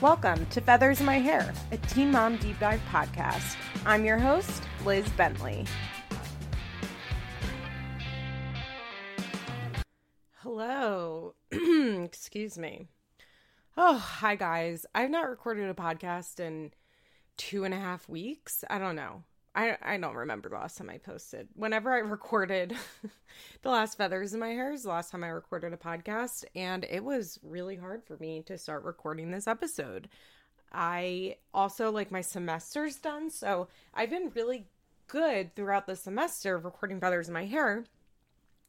Welcome to Feathers in My Hair, a Teen Mom Deep Dive podcast. I'm your host, Liz Bentley. Hello. Excuse me. Oh, hi guys. I've not recorded a podcast in two and a half weeks. I don't know. I, I don't remember the last time I posted. Whenever I recorded the last feathers in my hair is the last time I recorded a podcast, and it was really hard for me to start recording this episode. I also like my semester's done, so I've been really good throughout the semester of recording feathers in my hair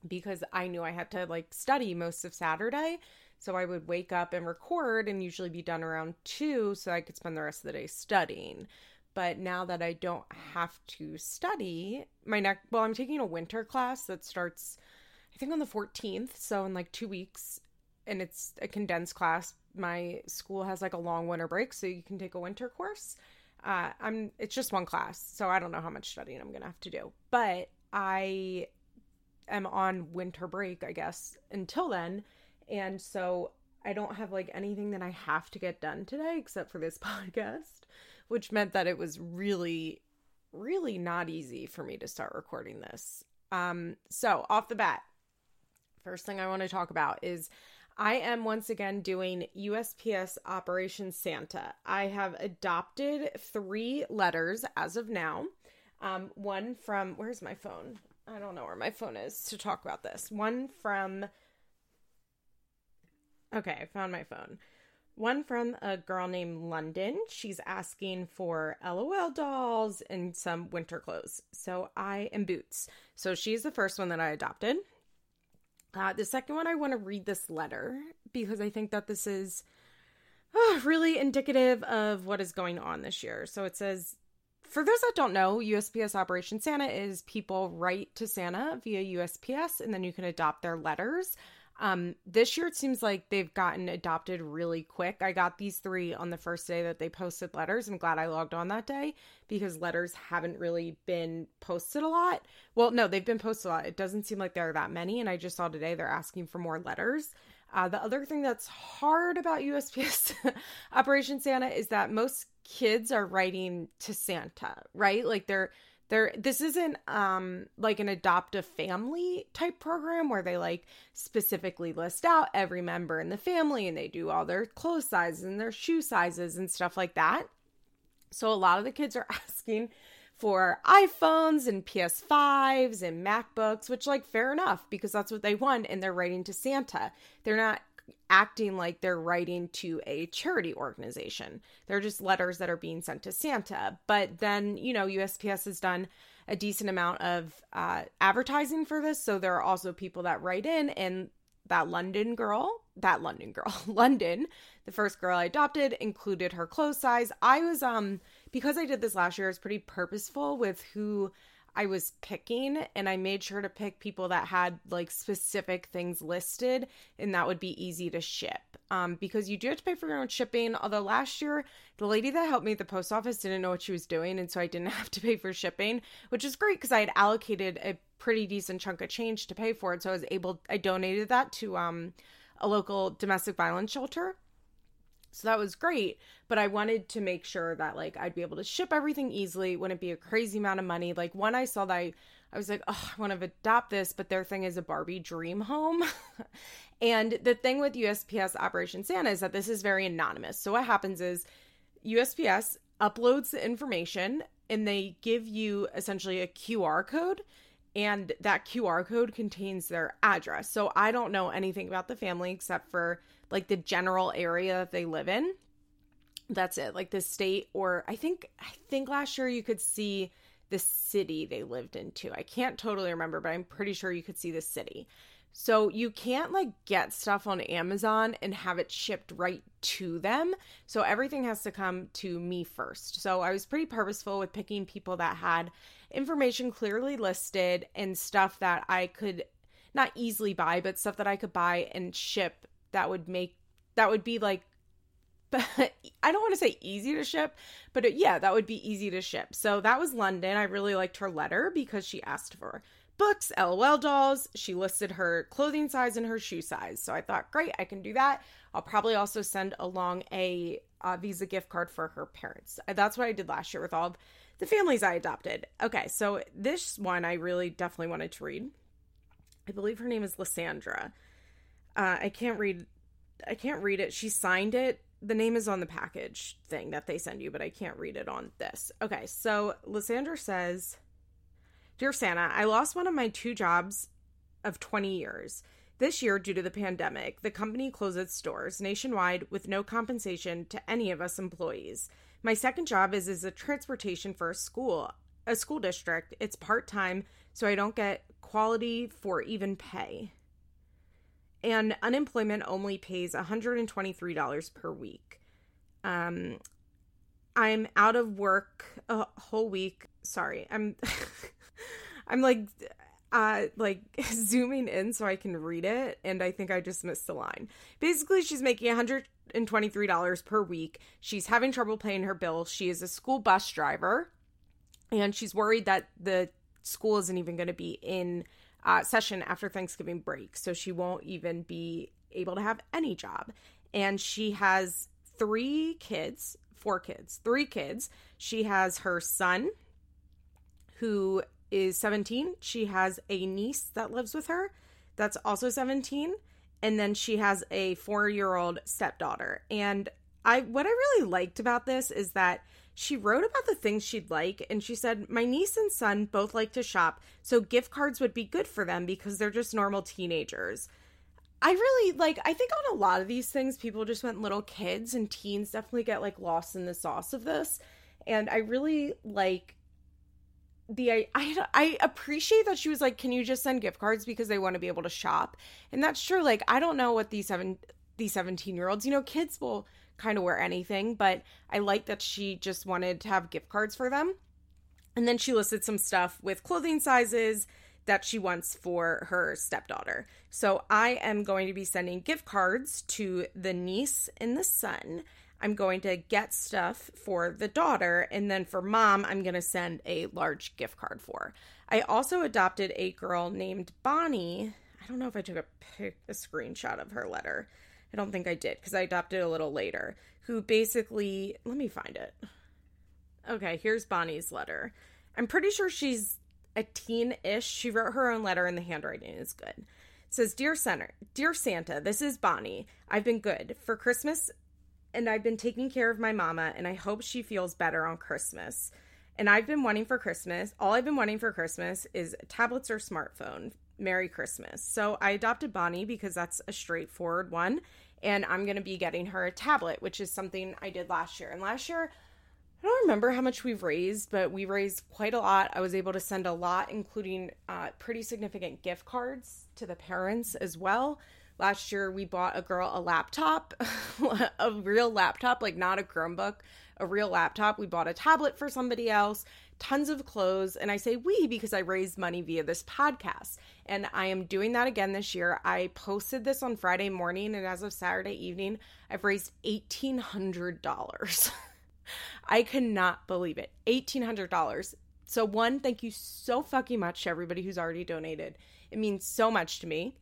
because I knew I had to like study most of Saturday. So I would wake up and record and usually be done around two so I could spend the rest of the day studying. But now that I don't have to study, my next, well, I'm taking a winter class that starts, I think, on the 14th. So in like two weeks, and it's a condensed class. My school has like a long winter break, so you can take a winter course. Uh, I'm, it's just one class. So I don't know how much studying I'm to have to do. But I am on winter break, I guess, until then. And so I don't have like anything that I have to get done today except for this podcast which meant that it was really, really not easy for me to start recording this. Um, so, off the bat, first thing I want to talk about is I am once again doing USPS Operation Santa. I have adopted three letters as of now. Um, one from, where's my phone? I don't know where my phone is to talk about this. One from, okay, I found my phone. One from a girl named London. She's asking for LOL dolls and some winter clothes. So I am boots. So she's the first one that I adopted. Uh, the second one, I want to read this letter because I think that this is uh, really indicative of what is going on this year. So it says, for those that don't know, USPS Operation Santa is people write to Santa via USPS and then you can adopt their letters. Um, this year it seems like they've gotten adopted really quick. I got these three on the first day that they posted letters. I'm glad I logged on that day because letters haven't really been posted a lot. Well, no, they've been posted a lot. It doesn't seem like there are that many. And I just saw today they're asking for more letters. Uh, the other thing that's hard about USPS Operation Santa is that most kids are writing to Santa, right? Like they're there this isn't um like an adopt a family type program where they like specifically list out every member in the family and they do all their clothes sizes and their shoe sizes and stuff like that so a lot of the kids are asking for iPhones and PS5s and MacBooks, which, like, fair enough because that's what they want and they're writing to Santa. They're not acting like they're writing to a charity organization. They're just letters that are being sent to Santa. But then, you know, USPS has done a decent amount of uh, advertising for this. So there are also people that write in, and that London girl, that London girl, London, the first girl I adopted, included her clothes size. I was, um, because I did this last year, I was pretty purposeful with who I was picking and I made sure to pick people that had like specific things listed and that would be easy to ship. Um, because you do have to pay for your own shipping. Although last year, the lady that helped me at the post office didn't know what she was doing, and so I didn't have to pay for shipping, which is great because I had allocated a pretty decent chunk of change to pay for it. So I was able, I donated that to um, a local domestic violence shelter. So that was great, but I wanted to make sure that like I'd be able to ship everything easily, wouldn't be a crazy amount of money. Like when I saw that I, I was like, oh, I want to adopt this, but their thing is a Barbie dream home. and the thing with USPS Operation Santa is that this is very anonymous. So what happens is USPS uploads the information and they give you essentially a QR code and that QR code contains their address. So I don't know anything about the family except for like the general area that they live in. That's it. Like the state or I think I think last year you could see the city they lived in too. I can't totally remember, but I'm pretty sure you could see the city. So you can't like get stuff on Amazon and have it shipped right to them. So everything has to come to me first. So I was pretty purposeful with picking people that had information clearly listed and stuff that I could not easily buy, but stuff that I could buy and ship that would make that would be like I don't want to say easy to ship, but it, yeah, that would be easy to ship. So that was London. I really liked her letter because she asked for books, LOL dolls. She listed her clothing size and her shoe size. So I thought, great, I can do that. I'll probably also send along a uh, Visa gift card for her parents. That's what I did last year with all of the families I adopted. Okay, so this one I really definitely wanted to read. I believe her name is Lysandra. Uh, I can't read. I can't read it. She signed it. The name is on the package thing that they send you, but I can't read it on this. Okay, so Lysandra says, "Dear Santa, I lost one of my two jobs of 20 years. This year, due to the pandemic, the company closed its stores nationwide with no compensation to any of us employees. My second job is as a transportation for a school, a school district. It's part time, so I don't get quality for even pay. And unemployment only pays $123 per week. Um, I'm out of work a whole week. Sorry, I'm I'm like uh like zooming in so I can read it and I think I just missed a line. Basically, she's making $123 per week. She's having trouble paying her bills. She is a school bus driver and she's worried that the school isn't even going to be in uh, session after Thanksgiving break. So she won't even be able to have any job. And she has three kids, four kids, three kids. She has her son, who is 17. She has a niece that lives with her that's also 17. And then she has a four year old stepdaughter. And I what I really liked about this is that she wrote about the things she'd like, and she said, My niece and son both like to shop, so gift cards would be good for them because they're just normal teenagers. I really like, I think on a lot of these things, people just went little kids, and teens definitely get like lost in the sauce of this. And I really like the I, I I appreciate that she was like, "Can you just send gift cards because they want to be able to shop?" And that's true. Like, I don't know what these seven these seventeen year olds, you know, kids will kind of wear anything, but I like that she just wanted to have gift cards for them. And then she listed some stuff with clothing sizes that she wants for her stepdaughter. So I am going to be sending gift cards to the niece and the son. I'm going to get stuff for the daughter, and then for mom, I'm going to send a large gift card for. I also adopted a girl named Bonnie. I don't know if I took a, pic, a screenshot of her letter. I don't think I did because I adopted a little later, who basically, let me find it. Okay, here's Bonnie's letter. I'm pretty sure she's a teen ish. She wrote her own letter and the handwriting is good. It says, Dear Center, Dear Santa, this is Bonnie. I've been good. For Christmas, and I've been taking care of my mama, and I hope she feels better on Christmas. And I've been wanting for Christmas, all I've been wanting for Christmas is tablets or smartphone. Merry Christmas. So I adopted Bonnie because that's a straightforward one. And I'm going to be getting her a tablet, which is something I did last year. And last year, I don't remember how much we've raised, but we raised quite a lot. I was able to send a lot, including uh, pretty significant gift cards to the parents as well. Last year, we bought a girl a laptop, a real laptop, like not a Chromebook, a real laptop. We bought a tablet for somebody else tons of clothes. And I say we because I raised money via this podcast. And I am doing that again this year. I posted this on Friday morning, and as of Saturday evening, I've raised $1,800. I cannot believe it. $1,800. So, one, thank you so fucking much to everybody who's already donated. It means so much to me.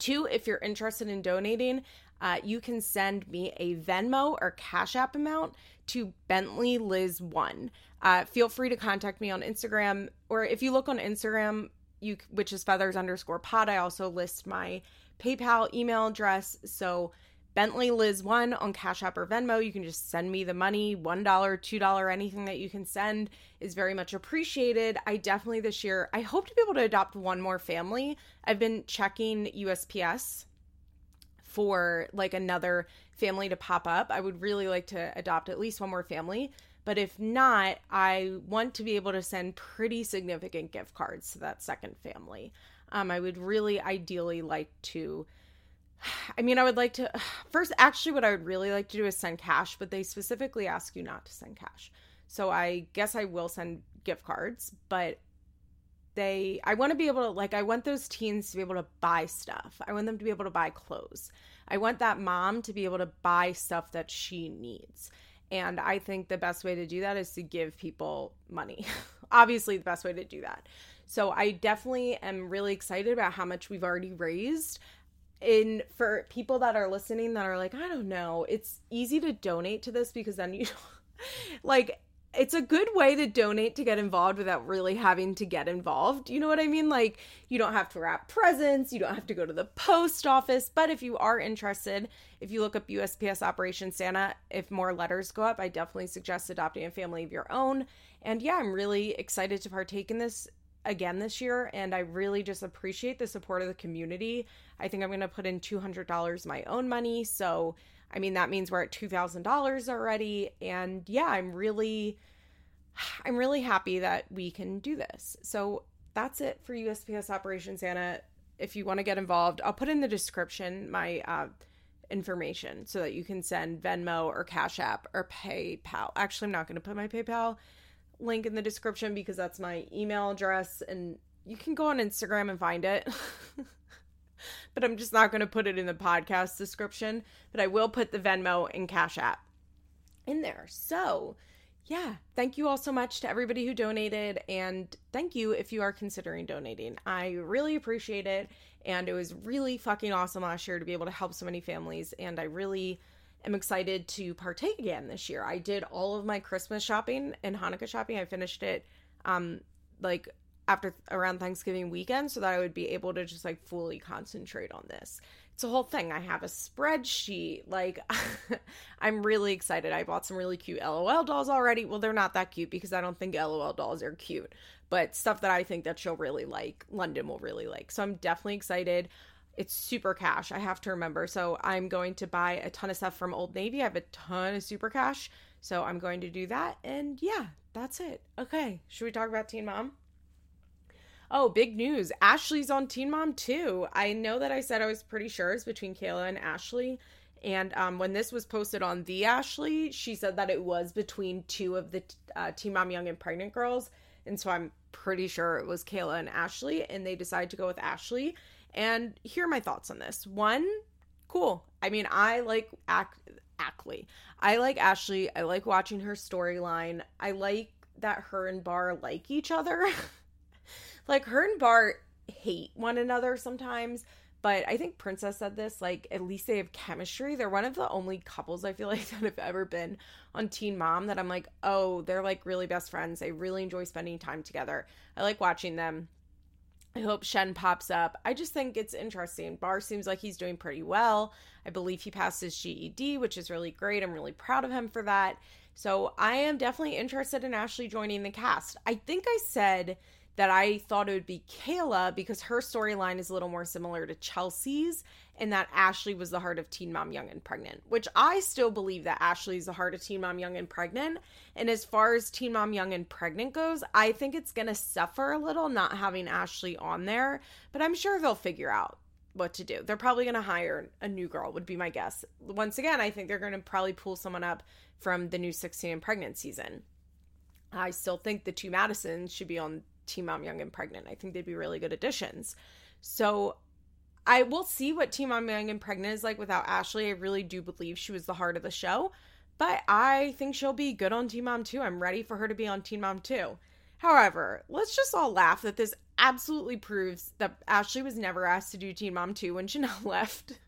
Two, if you're interested in donating, uh, you can send me a Venmo or Cash App amount to Bentley Liz One. Uh, feel free to contact me on Instagram, or if you look on Instagram, you which is feathers underscore pod. I also list my PayPal email address. So Bentley Liz One on Cash App or Venmo. You can just send me the money, one dollar, two dollar, anything that you can send is very much appreciated. I definitely this year I hope to be able to adopt one more family. I've been checking USPS for like another family to pop up. I would really like to adopt at least one more family. But if not, I want to be able to send pretty significant gift cards to that second family. Um, I would really ideally like to. I mean, I would like to. First, actually, what I would really like to do is send cash, but they specifically ask you not to send cash. So I guess I will send gift cards, but they I want to be able to like I want those teens to be able to buy stuff. I want them to be able to buy clothes. I want that mom to be able to buy stuff that she needs. And I think the best way to do that is to give people money. Obviously, the best way to do that. So I definitely am really excited about how much we've already raised. In for people that are listening that are like, I don't know, it's easy to donate to this because then you like it's a good way to donate to get involved without really having to get involved. You know what I mean? Like, you don't have to wrap presents, you don't have to go to the post office. But if you are interested, if you look up USPS Operation Santa, if more letters go up, I definitely suggest adopting a family of your own. And yeah, I'm really excited to partake in this again this year. And I really just appreciate the support of the community. I think I'm going to put in $200 my own money. So, I mean, that means we're at $2,000 already. And yeah, I'm really, I'm really happy that we can do this. So that's it for USPS Operation Santa. If you want to get involved, I'll put in the description my uh, information so that you can send Venmo or Cash App or PayPal. Actually, I'm not going to put my PayPal link in the description because that's my email address and you can go on Instagram and find it. but I'm just not going to put it in the podcast description. But I will put the Venmo and Cash App in there. So, yeah, thank you all so much to everybody who donated. And thank you if you are considering donating. I really appreciate it. And it was really fucking awesome last year to be able to help so many families. And I really am excited to partake again this year. I did all of my Christmas shopping and Hanukkah shopping. I finished it um like after around Thanksgiving weekend so that I would be able to just like fully concentrate on this. It's a whole thing. I have a spreadsheet. Like I'm really excited. I bought some really cute LOL dolls already. Well, they're not that cute because I don't think LOL dolls are cute, but stuff that I think that she'll really like, London will really like. So I'm definitely excited. It's super cash. I have to remember. So I'm going to buy a ton of stuff from Old Navy. I have a ton of super cash. So I'm going to do that. And yeah, that's it. Okay. Should we talk about Teen Mom? Oh, big news. Ashley's on Teen Mom 2. I know that I said I was pretty sure it's between Kayla and Ashley. And um, when this was posted on The Ashley, she said that it was between two of the uh, Teen Mom Young and Pregnant girls. And so I'm pretty sure it was Kayla and Ashley. And they decided to go with Ashley. And here are my thoughts on this. One, cool. I mean, I like Ac- Ackley. I like Ashley. I like watching her storyline. I like that her and Bar like each other. like her and Bar hate one another sometimes, but I think Princess said this like at least they have chemistry. They're one of the only couples I feel like that have ever been on Teen Mom that I'm like, "Oh, they're like really best friends. They really enjoy spending time together." I like watching them. I hope Shen pops up. I just think it's interesting. Bar seems like he's doing pretty well. I believe he passed his GED, which is really great. I'm really proud of him for that. So I am definitely interested in Ashley joining the cast. I think I said that I thought it would be Kayla because her storyline is a little more similar to Chelsea's, and that Ashley was the heart of Teen Mom Young and Pregnant, which I still believe that Ashley is the heart of Teen Mom Young and Pregnant. And as far as Teen Mom Young and Pregnant goes, I think it's going to suffer a little not having Ashley on there, but I'm sure they'll figure out what to do. They're probably going to hire a new girl, would be my guess. Once again, I think they're going to probably pull someone up from the new 16 and pregnant season. I still think the two Madisons should be on Teen Mom Young and Pregnant. I think they'd be really good additions. So I will see what Teen Mom Young and Pregnant is like without Ashley. I really do believe she was the heart of the show. But I think she'll be good on Teen Mom 2. I'm ready for her to be on Teen Mom 2. However, let's just all laugh that this absolutely proves that Ashley was never asked to do Teen Mom 2 when Jenelle left.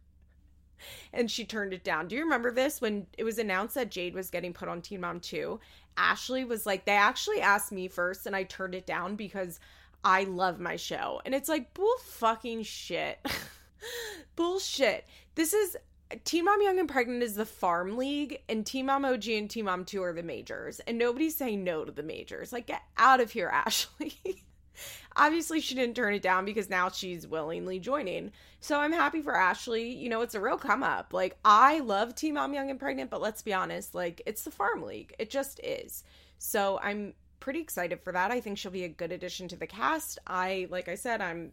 And she turned it down. Do you remember this when it was announced that Jade was getting put on Teen Mom 2? Ashley was like, they actually asked me first and I turned it down because I love my show. And it's like, bull fucking shit. Bullshit. This is Teen Mom Young and Pregnant is the farm league, and Teen Mom OG and Teen Mom 2 are the majors. And nobody's saying no to the majors. Like, get out of here, Ashley. Obviously, she didn't turn it down because now she's willingly joining. So I'm happy for Ashley. You know, it's a real come up. Like, I love Teen Mom Young and Pregnant, but let's be honest, like, it's the farm league. It just is. So I'm pretty excited for that. I think she'll be a good addition to the cast. I, like I said, I'm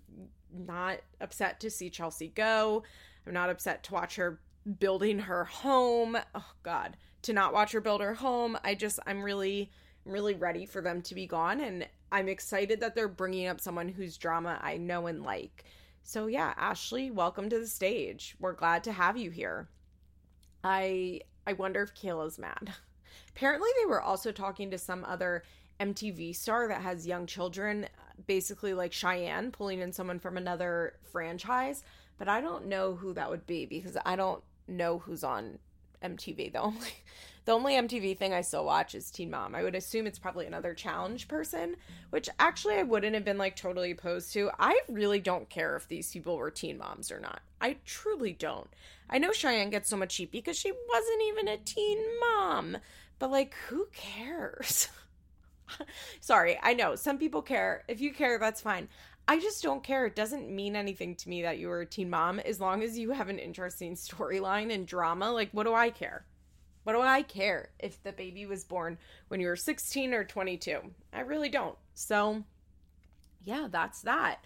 not upset to see Chelsea go. I'm not upset to watch her building her home. Oh, God. To not watch her build her home. I just, I'm really really ready for them to be gone and I'm excited that they're bringing up someone whose drama I know and like. So yeah, Ashley, welcome to the stage. We're glad to have you here. I I wonder if Kayla's mad. Apparently they were also talking to some other MTV star that has young children. basically like Cheyenne pulling in someone from another franchise, but I don't know who that would be because I don't know who's on MTV. The only the only MTV thing I still watch is Teen Mom. I would assume it's probably another challenge person, which actually I wouldn't have been like totally opposed to. I really don't care if these people were teen moms or not. I truly don't. I know Cheyenne gets so much heat because she wasn't even a teen mom, but like, who cares? Sorry, I know some people care. If you care, that's fine. I just don't care. It doesn't mean anything to me that you were a teen mom as long as you have an interesting storyline and drama. Like, what do I care? What do I care if the baby was born when you were 16 or 22? I really don't. So, yeah, that's that.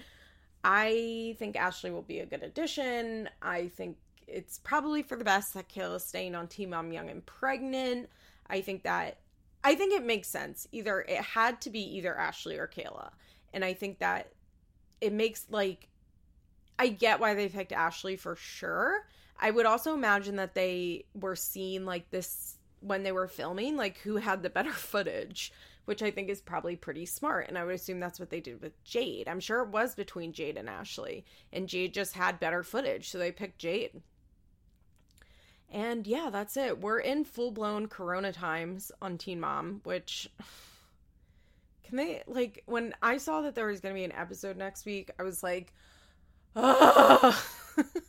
I think Ashley will be a good addition. I think it's probably for the best that Kayla's staying on Teen Mom Young and Pregnant. I think that I think it makes sense. Either it had to be either Ashley or Kayla. And I think that it makes like I get why they picked Ashley for sure. I would also imagine that they were seeing like this when they were filming, like who had the better footage, which I think is probably pretty smart. And I would assume that's what they did with Jade. I'm sure it was between Jade and Ashley, and Jade just had better footage, so they picked Jade. And yeah, that's it. We're in full blown Corona times on Teen Mom, which can they like when I saw that there was going to be an episode next week, I was like, oh.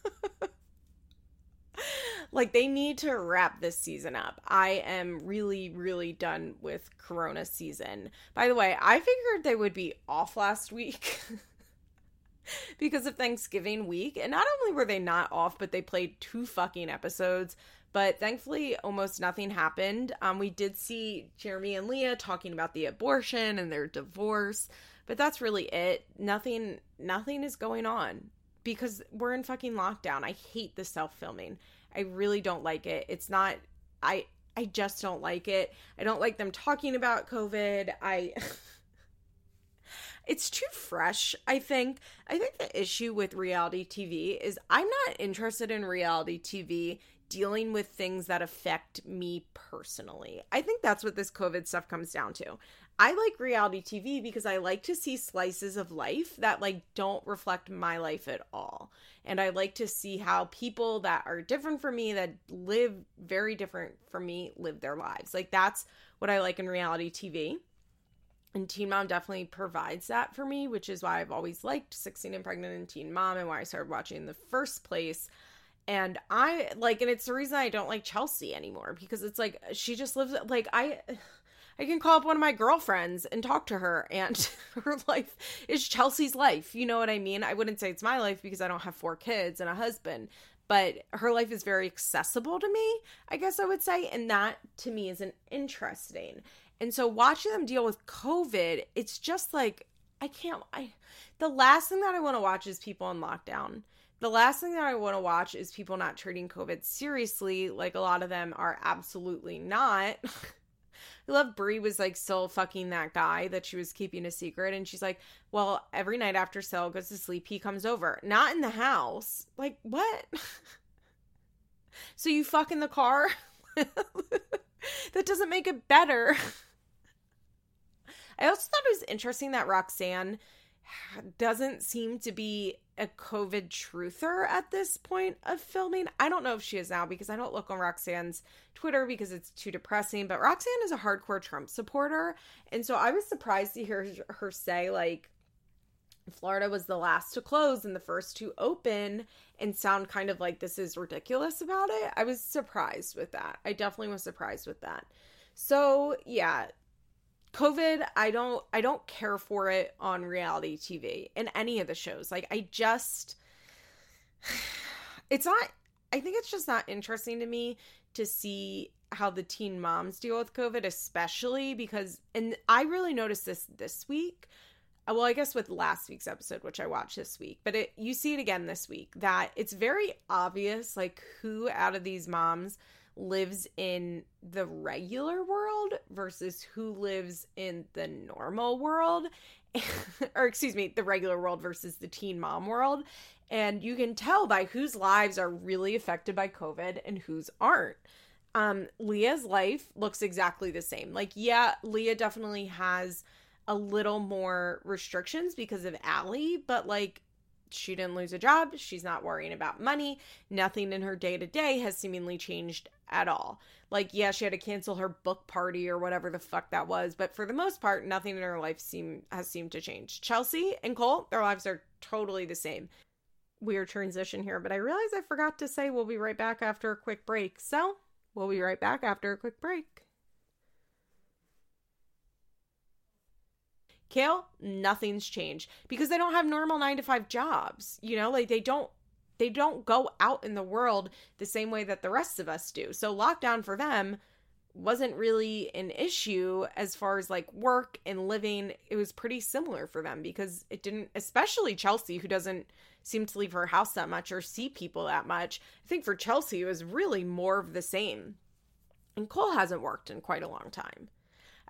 like they need to wrap this season up. I am really, really done with Corona season. By the way, I figured they would be off last week. because of Thanksgiving week. And not only were they not off, but they played two fucking episodes. But thankfully, almost nothing happened. Um, we did see Jeremy and Leah talking about the abortion and their divorce, but that's really it. Nothing, nothing is going on because we're in fucking lockdown. I hate the self filming. I really don't like it. It's not. I I just don't like it. I don't like them talking about COVID. I. it's too fresh, I think. I think the issue with reality TV is I'm not interested in reality TV dealing with things that affect me personally. I think that's what this COVID stuff comes down to. I like reality TV because I like to see slices of life that like don't reflect my life at all. And I like to see how people that are different from me that live very different from me live their lives. Like that's what I like in reality TV. And Teen Mom definitely provides that for me, which is why I've always liked 16 and Pregnant and Teen Mom and why I started watching in the first place. And I like, and it's the reason I don't like Chelsea anymore because it's like she just lives like I. I can call up one of my girlfriends and talk to her, and her life is Chelsea's life. You know what I mean? I wouldn't say it's my life because I don't have four kids and a husband, but her life is very accessible to me, I guess I would say. And that to me is an interesting. And so watching them deal with COVID, it's just like I can't I the last thing that I want to watch is people in lockdown. The last thing that I want to watch is people not treating COVID seriously, like a lot of them are absolutely not. I love Bri was like still fucking that guy that she was keeping a secret, and she's like, "Well, every night after Sel goes to sleep, he comes over, not in the house. Like what? so you fuck in the car? that doesn't make it better." I also thought it was interesting that Roxanne doesn't seem to be a COVID truther at this point of filming. I don't know if she is now because I don't look on Roxanne's Twitter because it's too depressing, but Roxanne is a hardcore Trump supporter. And so I was surprised to hear her say, like, Florida was the last to close and the first to open and sound kind of like this is ridiculous about it. I was surprised with that. I definitely was surprised with that. So, yeah, COVID, I don't I don't care for it on reality TV in any of the shows. Like I just it's not I think it's just not interesting to me to see how the teen moms deal with COVID, especially because and I really noticed this this week. Uh, well, I guess with last week's episode, which I watched this week, but it you see it again this week that it's very obvious like who out of these moms lives in the regular world versus who lives in the normal world or excuse me the regular world versus the teen mom world. And you can tell by whose lives are really affected by covid and whose aren't. Um leah's life looks exactly the same. Like yeah leah definitely has a little more restrictions because of Ali, but like she didn't lose a job. She's not worrying about money. Nothing in her day to day has seemingly changed at all. Like, yeah, she had to cancel her book party or whatever the fuck that was, but for the most part, nothing in her life seem has seemed to change. Chelsea and Cole, their lives are totally the same. Weird transition here, but I realize I forgot to say we'll be right back after a quick break. So, we'll be right back after a quick break. Kail, nothing's changed because they don't have normal 9 to 5 jobs. You know, like they don't they don't go out in the world the same way that the rest of us do. So lockdown for them wasn't really an issue as far as like work and living. It was pretty similar for them because it didn't especially Chelsea who doesn't seem to leave her house that much or see people that much. I think for Chelsea it was really more of the same. And Cole hasn't worked in quite a long time.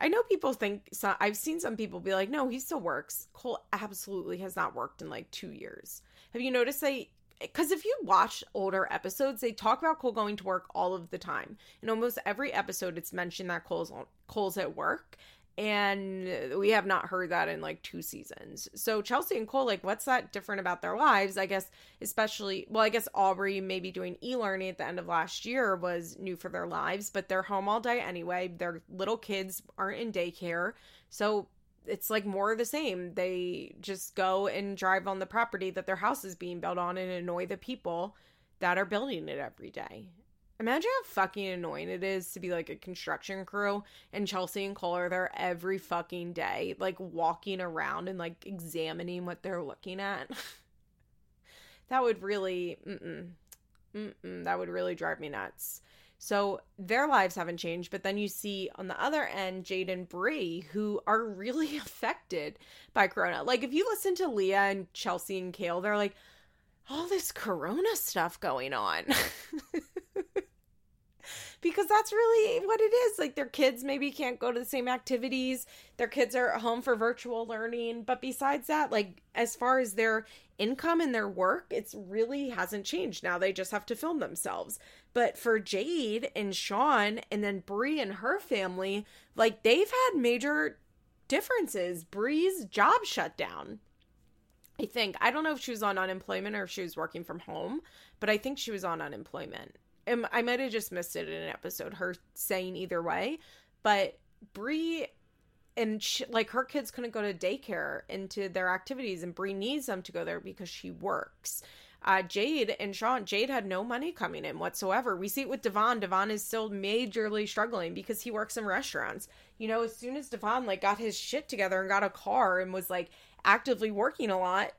I know people think so I've seen some people be like, "No, he still works." Cole absolutely has not worked in like 2 years. Have you noticed they because if you watch older episodes, they talk about Cole going to work all of the time. In almost every episode, it's mentioned that Cole's Cole's at work, and we have not heard that in like two seasons. So Chelsea and Cole, like, what's that different about their lives? I guess, especially, well, I guess Aubrey maybe doing e learning at the end of last year was new for their lives, but they're home all day anyway. Their little kids aren't in daycare. So it's like more of the same. They just go and drive on the property that their house is being built on and annoy the people that are building it every day. Imagine how fucking annoying it is to be like a construction crew and Chelsea and Cole are there every fucking day, like walking around and like examining what they're looking at. that would really, mm-mm, mm-mm, that would really drive me nuts. So their lives haven't changed, but then you see on the other end Jade and Bri who are really affected by Corona. Like if you listen to Leah and Chelsea and Kail, they're like, all this Corona stuff going on. because that's really what it is. Like their kids maybe can't go to the same activities. Their kids are at home for virtual learning. But besides that, like as far as their income and their work, it's really hasn't changed. Now they just have to film themselves. But for Jade and Sean and then Bri and her family, like they've had major differences. Bri's job shut down. I think. I don't know if she was on unemployment or if she was working from home, but I think she was on unemployment. I might have just missed it in an episode, her saying either way. But Bri and she, like her kids couldn't go to daycare into their activities, and Bri needs them to go there because she works. Uh, Jade and Sean, Jade had no money coming in whatsoever. We see it with Devon. Devon is still majorly struggling because he works in restaurants. You know, as soon as Devon like got his shit together and got a car and was like actively working a lot,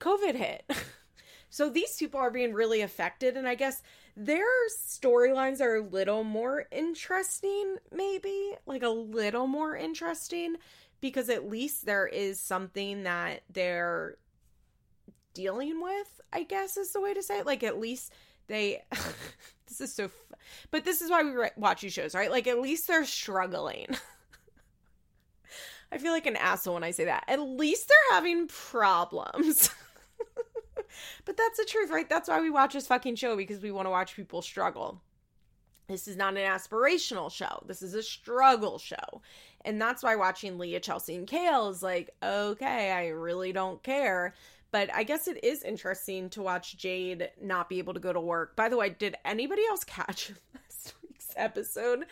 COVID hit. so these people are being really affected, and I guess their storylines are a little more interesting, maybe like a little more interesting, because at least there is something that they're dealing with, I guess is the way to say it. Like, at least they. this is so. F- but this is why we watch these shows, right? Like, at least they're struggling. I feel like an asshole when I say that. At least they're having problems. but that's the truth, right? That's why we watch this fucking show because we want to watch people struggle. This is not an aspirational show. This is a struggle show. And that's why watching Leah, Chelsea, and Kail is like, okay, I really don't care. But I guess it is interesting to watch Jade not be able to go to work. By the way, did anybody else catch episode?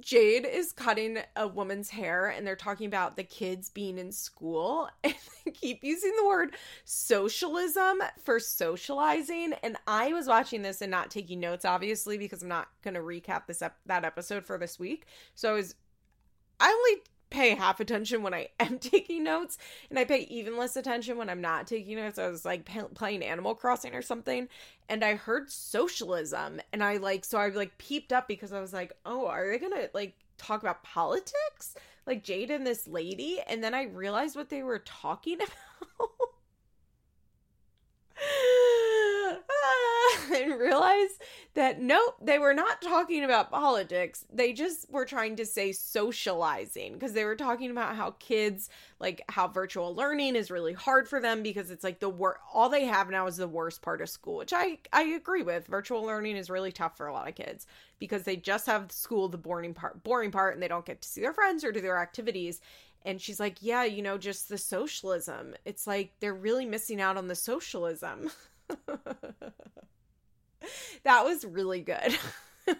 Jade is cutting a woman's hair and they're talking about the kids being in school and they keep using the word socialism for socializing and I was watching this and not taking notes obviously because I'm not going to recap this ep- that episode for this week. So I was I only pay half attention when I am taking notes, and I pay even less attention when I'm not taking notes. I was like p- playing Animal Crossing or something, and I heard socialism, and I like so I like peeped up because I was like, oh, are they gonna like talk about politics? Like Jade and this lady, and then I realized what they were talking about. and realize that nope, they were not talking about politics. They just were trying to say socializing because they were talking about how kids like how virtual learning is really hard for them because it's like the wor- all they have now is the worst part of school, which I I agree with. Virtual learning is really tough for a lot of kids because they just have school the boring part boring part and they don't get to see their friends or do their activities And she's like, Yeah, you know, just the socialism. It's like they're really missing out on the socialism. that was really good. and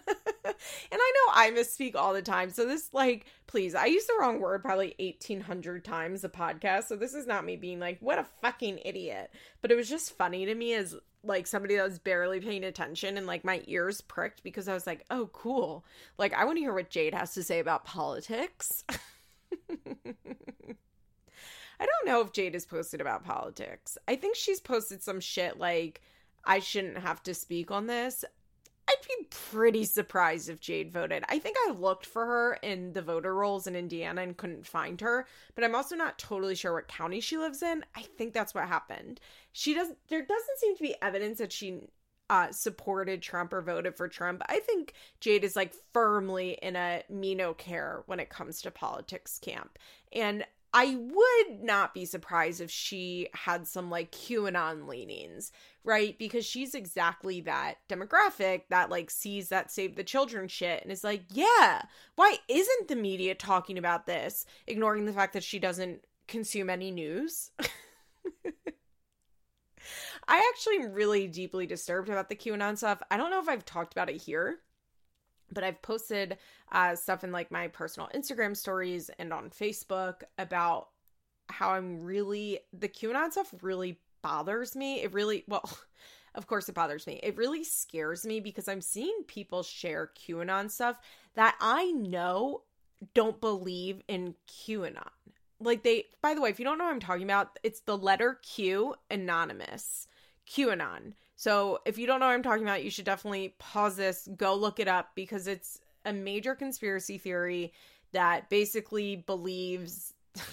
I know I misspeak all the time. So this like please, I used the wrong word probably 1800 times a podcast. So this is not me being like what a fucking idiot. But it was just funny to me as like somebody that was barely paying attention and like my ears pricked because I was like, "Oh, cool. Like I want to hear what Jade has to say about politics." I don't know if Jade has posted about politics. I think she's posted some shit like I shouldn't have to speak on this. I'd be pretty surprised if Jade voted. I think I looked for her in the voter rolls in Indiana and couldn't find her, but I'm also not totally sure what county she lives in. I think that's what happened. She does there doesn't seem to be evidence that she uh, supported Trump or voted for Trump. I think Jade is like firmly in a me no care when it comes to politics camp. And I would not be surprised if she had some like QAnon leanings, right? Because she's exactly that demographic that like sees that save the children shit and is like, yeah, why isn't the media talking about this? Ignoring the fact that she doesn't consume any news. I actually am really deeply disturbed about the QAnon stuff. I don't know if I've talked about it here, but I've posted uh, stuff in like my personal Instagram stories and on Facebook about how I'm really the QAnon stuff really bothers me. It really well, of course it bothers me. It really scares me because I'm seeing people share QAnon stuff that I know don't believe in QAnon. Like they by the way, if you don't know what I'm talking about, it's the letter Q anonymous. QAnon. So if you don't know what I'm talking about, you should definitely pause this, go look it up because it's a major conspiracy theory that basically believes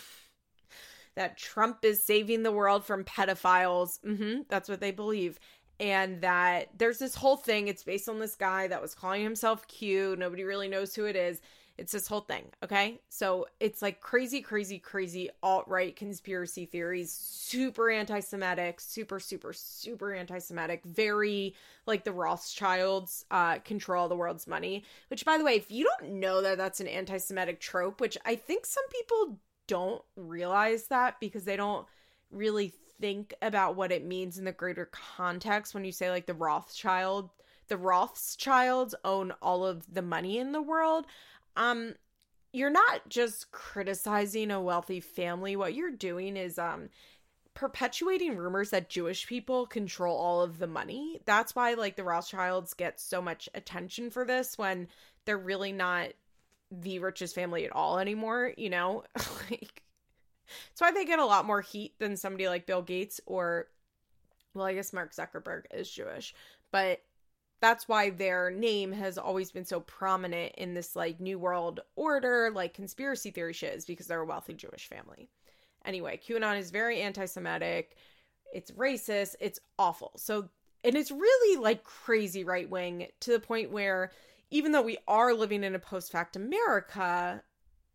that Trump is saving the world from pedophiles. Mm-hmm, that's what they believe. And that there's this whole thing. It's based on this guy that was calling himself Q. Nobody really knows who it is. It's this whole thing, okay? So it's like crazy, crazy, crazy alt right conspiracy theories, super anti Semitic, super, super, super anti Semitic, very like the Rothschilds uh, control the world's money. Which, by the way, if you don't know that that's an anti Semitic trope, which I think some people don't realize that because they don't really think about what it means in the greater context when you say like the Rothschild the Rothschilds own all of the money in the world um you're not just criticizing a wealthy family what you're doing is um perpetuating rumors that Jewish people control all of the money. That's why like the Rothschilds get so much attention for this when they're really not the richest family at all anymore, you know? like that's why they get a lot more heat than somebody like Bill Gates or well, I guess Mark Zuckerberg is Jewish, but that's why their name has always been so prominent in this like new world order like conspiracy theory shit is because they're a wealthy jewish family. Anyway qanon is very anti-semitic. It's racist. It's awful. So and it's really like crazy right wing to the point where even though we are living in a post fact america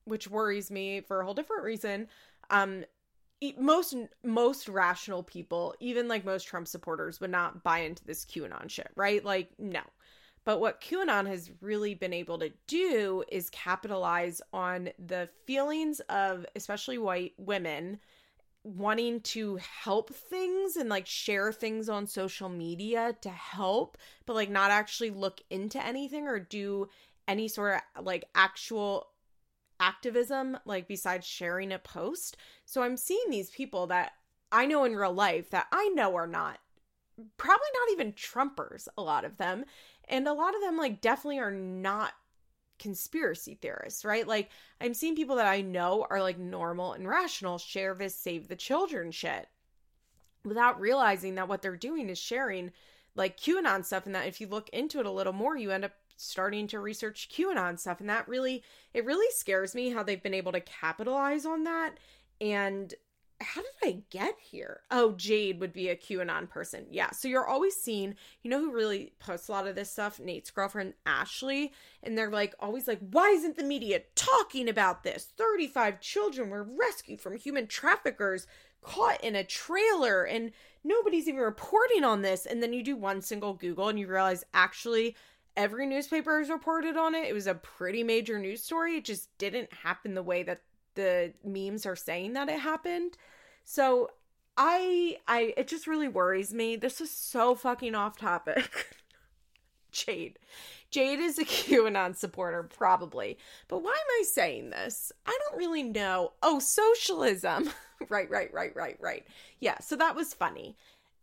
which worries me for a whole different reason um most most rational people, even like most Trump supporters, would not buy into this QAnon shit, right? Like, no. But what QAnon has really been able to do is capitalize on the feelings of especially white women wanting to help things and like share things on social media to help, but like not actually look into anything or do any sort of like actual activism like besides sharing a post. So I'm seeing these people that I know in real life that I know are not probably not even Trumpers, a lot of them. And a lot of them like definitely are not conspiracy theorists, right? Like I'm seeing people that I know are like normal and rational share this save the children shit without realizing that what they're doing is sharing like QAnon stuff and that if you look into it a little more you end up starting to research QAnon stuff and that really it really scares me how they've been able to capitalize on that and how did I get here? Oh, Jade would be a QAnon person. Yeah. So you're always seeing, you know who really posts a lot of this stuff? Nate's girlfriend, Ashley. And they're like, always like, why isn't the media talking about this? 35 children were rescued from human traffickers caught in a trailer and nobody's even reporting on this. And then you do one single Google and you realize actually every newspaper has reported on it. It was a pretty major news story. It just didn't happen the way that the memes are saying that it happened. So I I it just really worries me. This is so fucking off topic. Jade. Jade is a QAnon supporter, probably. But why am I saying this? I don't really know. Oh, socialism. right, right, right, right, right. Yeah, so that was funny.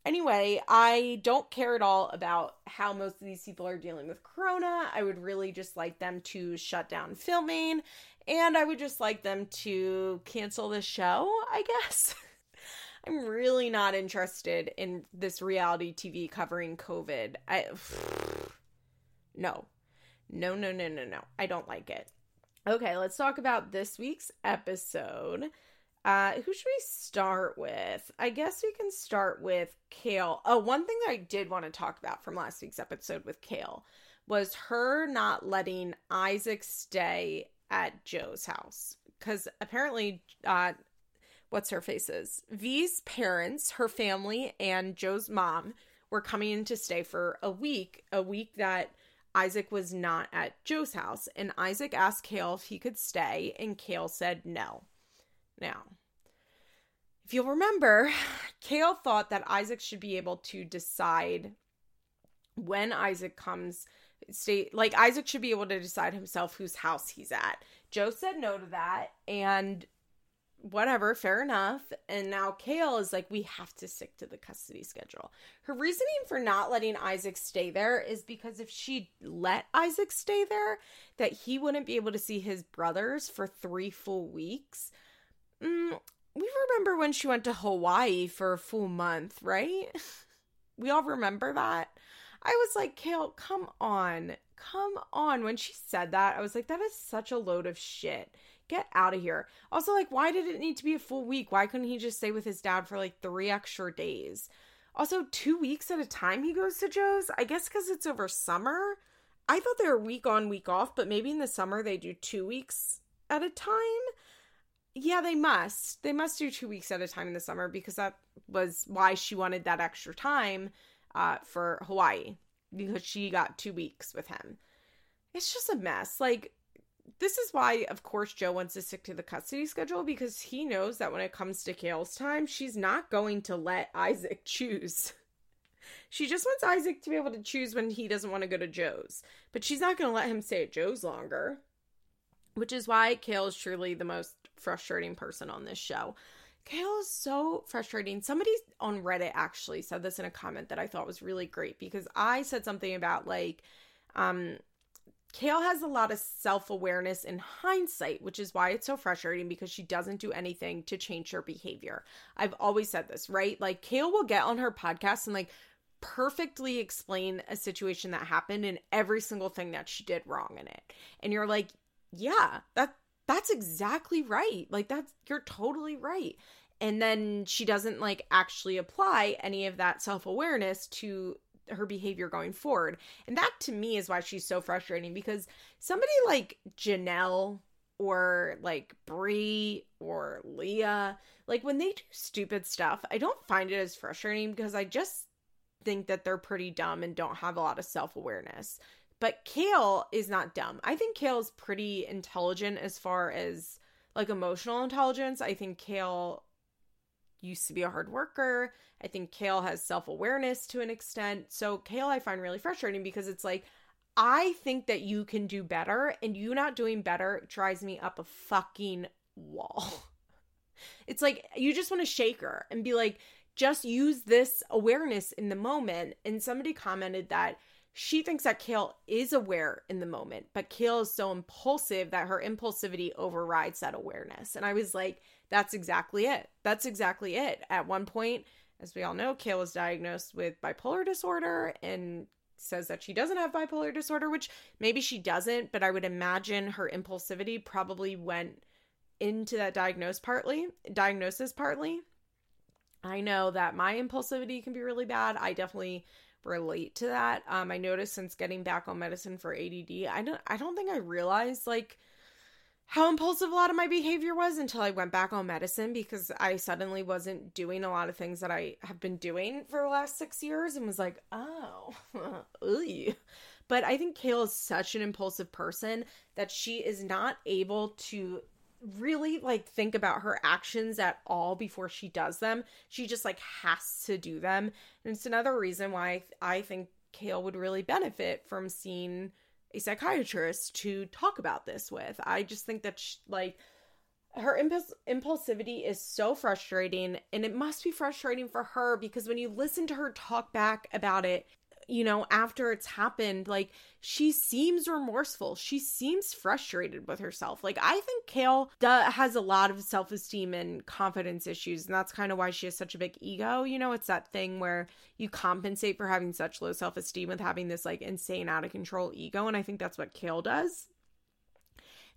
Anyway, I don't care at all about how most of these people are dealing with Corona. I would really just like them to shut down filming and I would just like them to cancel the show, I guess. I'm really not interested in this reality TV covering COVID. I no. No, no, no, no, no. I don't like it. Okay, let's talk about this week's episode. Uh, who should we start with? I guess we can start with Kail. Oh, one thing that I did want to talk about from last week's episode with Kail was her not letting Isaac stay at Joe's house. Because apparently, uh, what's her faces? Vee's parents, her family, and Joe's mom were coming in to stay for a week, a week that Isaac was not at Joe's house. And Isaac asked Kail if he could stay, and Kail said no. Now, if you'll remember, Kail thought that Isaac should be able to decide when Isaac comes stay like Isaac should be able to decide himself whose house he's at. Joe said no to that and whatever, fair enough. And now Kail is like, we have to stick to the custody schedule. Her reasoning for not letting Isaac stay there is because if she let Isaac stay there, that he wouldn't be able to see his brothers for three full weeks. Mm, we remember when she went to Hawaii for a full month, right? we all remember that. I was like, Kail, come on. Come on. When she said that, I was like, that is such a load of shit. Get out of here. Also, like, why did it need to be a full week? Why couldn't he just stay with his dad for like three extra days? Also, two weeks at a time he goes to Joe's? I guess because it's over summer. I thought they were week on, week off, but maybe in the summer they do two weeks at a time. Yeah, they must. They must do two weeks at a time in the summer because that was why she wanted that extra time uh, for Hawaii because she got two weeks with him. It's just a mess. Like, this is why, of course, Joe wants to stick to the custody schedule because he knows that when it comes to Kail's time, she's not going to let Isaac choose. She just wants Isaac to be able to choose when he doesn't want to go to Joe's, but she's not going to let him stay at Joe's longer. Which is why Kail is truly the most frustrating person on this show. Kail is so frustrating. Somebody on Reddit actually said this in a comment that I thought was really great because I said something about like, um, Kail has a lot of self awareness in hindsight, which is why it's so frustrating because she doesn't do anything to change her behavior. I've always said this, right? Like, Kail will get on her podcast and like perfectly explain a situation that happened and every single thing that she did wrong in it. And you're like, yeah, that that's exactly right. Like that's you're totally right. And then she doesn't like actually apply any of that self-awareness to her behavior going forward. And that to me is why she's so frustrating because somebody like Jenelle or like Bri or Leah, like when they do stupid stuff, I don't find it as frustrating because I just think that they're pretty dumb and don't have a lot of self awareness. But Kail is not dumb. I think Kail is pretty intelligent as far as like emotional intelligence. I think Kail used to be a hard worker. I think Kail has self awareness to an extent. So, Kail, I find really frustrating because it's like, I think that you can do better, and you not doing better drives me up a fucking wall. It's like you just want to shake her and be like, just use this awareness in the moment. And somebody commented that she thinks that Kail is aware in the moment, but Kail is so impulsive that her impulsivity overrides that awareness. And I was like, that's exactly it. That's exactly it. At one point, as we all know, Kail was diagnosed with bipolar disorder and says that she doesn't have bipolar disorder, which maybe she doesn't, but I would imagine her impulsivity probably went into that diagnosis partly, diagnosis partly. I know that my impulsivity can be really bad. I definitely relate to that. Um, I noticed since getting back on medicine for ADD, I don't I don't think I realized like how impulsive a lot of my behavior was until I went back on medicine because I suddenly wasn't doing a lot of things that I have been doing for the last six years and was like, oh, but I think Kail is such an impulsive person that she is not able to really like think about her actions at all before she does them. She just like has to do them. And it's another reason why I think Kail would really benefit from seeing a psychiatrist to talk about this with. I just think that she, like her impuls- impulsivity is so frustrating and it must be frustrating for her because when you listen to her talk back about it you know, after it's happened, like she seems remorseful. She seems frustrated with herself. Like I think Kail has a lot of self-esteem and confidence issues, and that's kind of why she has such a big ego. You know, it's that thing where you compensate for having such low self-esteem with having this like insane out of control ego, and I think that's what Kail does.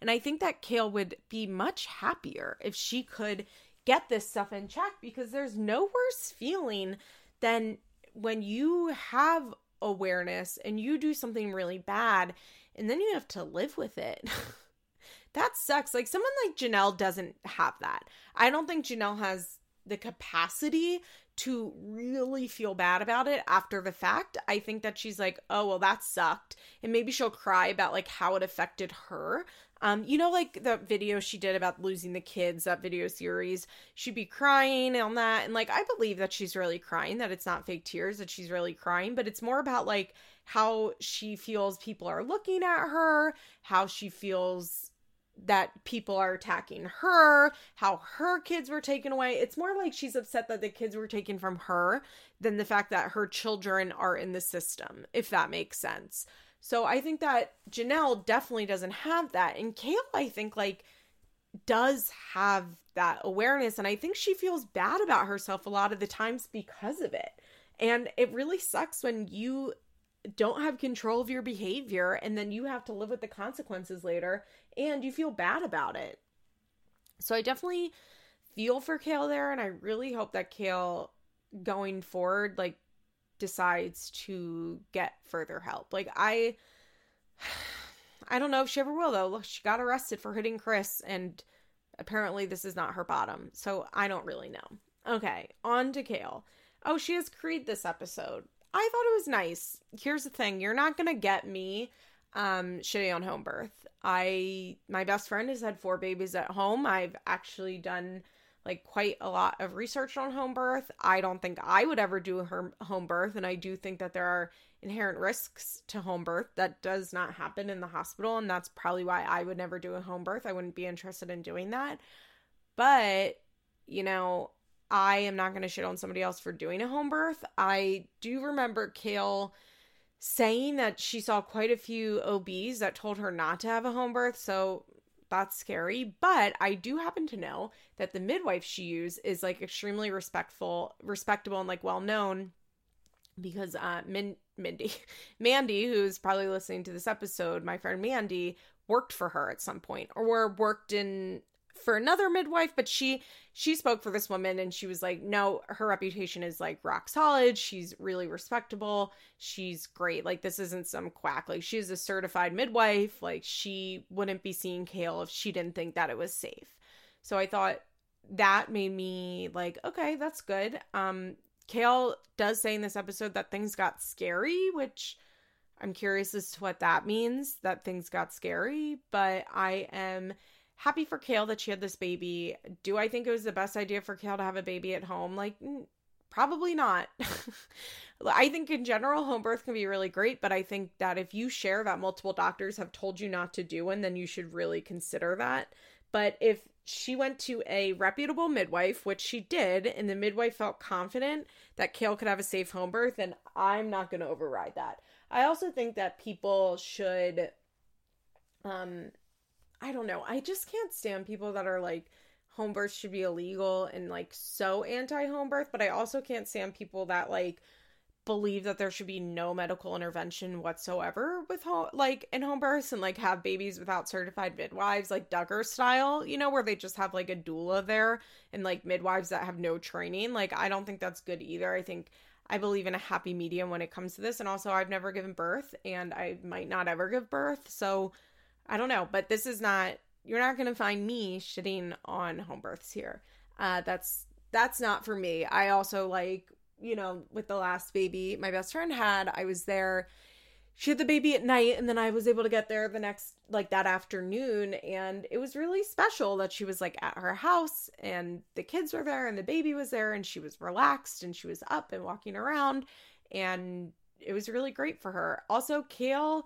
And I think that Kail would be much happier if she could get this stuff in check because there's no worse feeling than when you have awareness and you do something really bad and then you have to live with it. that sucks. Like someone like Jenelle doesn't have that. I don't think Jenelle has the capacity to really feel bad about it after the fact. I think that she's like, "Oh, well that sucked." And maybe she'll cry about like how it affected her. Um, you know, like the video she did about losing the kids, that video series, she'd be crying on that. And like, I believe that she's really crying, that it's not fake tears, that she's really crying, but it's more about like how she feels people are looking at her, how she feels that people are attacking her, how her kids were taken away. It's more like she's upset that the kids were taken from her than the fact that her children are in the system, if that makes sense. So I think that Jenelle definitely doesn't have that. And Kail, I think, like, does have that awareness. And I think she feels bad about herself a lot of the times because of it. And it really sucks when you don't have control of your behavior and then you have to live with the consequences later and you feel bad about it. So I definitely feel for Kail there. And I really hope that Kail going forward, like, decides to get further help. Like I I don't know if she ever will though. Look, she got arrested for hitting Chris and apparently this is not her bottom. So I don't really know. Okay, on to Kail. Oh, she has Creed this episode. I thought it was nice. Here's the thing, you're not gonna get me um shitty on home birth. I my best friend has had four babies at home. I've actually done like quite a lot of research on home birth. I don't think I would ever do her home birth, and I do think that there are inherent risks to home birth that does not happen in the hospital, and that's probably why I would never do a home birth. I wouldn't be interested in doing that. But, you know, I am not going to shit on somebody else for doing a home birth. I do remember Kail saying that she saw quite a few OBs that told her not to have a home birth. So that's scary. But I do happen to know that the midwife she used is like extremely respectful, respectable, and like well known because uh Min- Mindy, Mandy, who's probably listening to this episode, my friend Mandy worked for her at some point or worked in for another midwife but she she spoke for this woman and she was like no her reputation is like rock solid. She's really respectable. She's great. Like this isn't some quack. Like she's a certified midwife. Like she wouldn't be seeing Kail if she didn't think that it was safe. So i thought that made me like okay that's good. Um Kail does say in this episode that things got scary which i'm curious as to what that means that things got scary but i am happy for Kail that she had this baby. Do I think it was the best idea for Kail to have a baby at home? Like, probably not. I think in general, home birth can be really great, but I think that if you share that multiple doctors have told you not to do one, then you should really consider that. But if she went to a reputable midwife, which she did, and the midwife felt confident that Kail could have a safe home birth, then I'm not going to override that. I also think that people should um I don't know. I just can't stand people that are like home birth should be illegal and like so anti home birth, but I also can't stand people that like believe that there should be no medical intervention whatsoever with home like in home births and like have babies without certified midwives like Duggar style, you know, where they just have like a doula there and like midwives that have no training. Like I don't think that's good either. I think I believe in a happy medium when it comes to this and also I've never given birth and I might not ever give birth. So I don't know, but this is not you're not going to find me shitting on home births here. Uh that's that's not for me. I also like, you know, with the last baby my best friend had, I was there she had the baby at night and then I was able to get there the next like that afternoon and it was really special that she was like at her house and the kids were there and the baby was there and she was relaxed and she was up and walking around and it was really great for her. Also, Kail,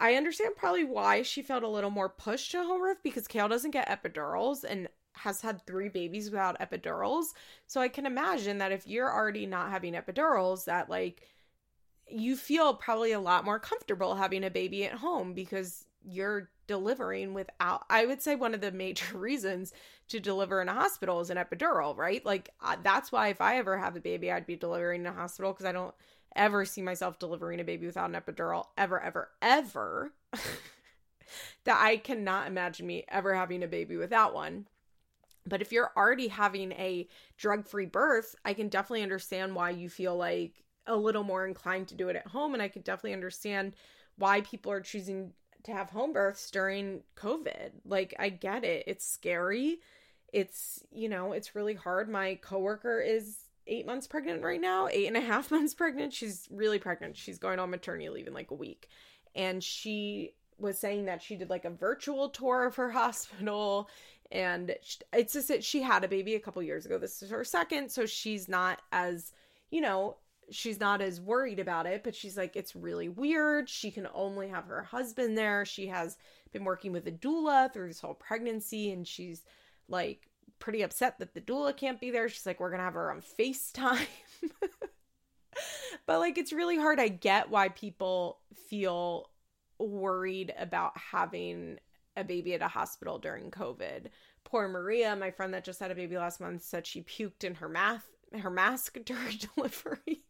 I understand probably why she felt a little more pushed to home birth because Kail doesn't get epidurals and has had three babies without epidurals. So I can imagine that if you're already not having epidurals, that like you feel probably a lot more comfortable having a baby at home because you're delivering without i would say one of the major reasons to deliver in a hospital is an epidural right like that's why if i ever have a baby i'd be delivering in a hospital because i don't ever see myself delivering a baby without an epidural ever ever ever that i cannot imagine me ever having a baby without one but if you're already having a drug free birth i can definitely understand why you feel like a little more inclined to do it at home and I could definitely understand why people are choosing to have home births during COVID. Like I get it. It's scary. It's, you know, it's really hard. My coworker is eight months pregnant right now, eight and a half months pregnant. She's really pregnant. She's going on maternity leave in like a week. And she was saying that she did like a virtual tour of her hospital and it's just that she had a baby a couple years ago. This is her second, so she's not as, you know, she's not as worried about it, but she's like, it's really weird. She can only have her husband there. She has been working with a doula through this whole pregnancy, and she's like pretty upset that the doula can't be there. She's like, we're gonna have her on FaceTime. but like, it's really hard. I get why people feel worried about having a baby at a hospital during COVID. Poor Maria, my friend that just had a baby last month, said she puked in her math her mask during delivery.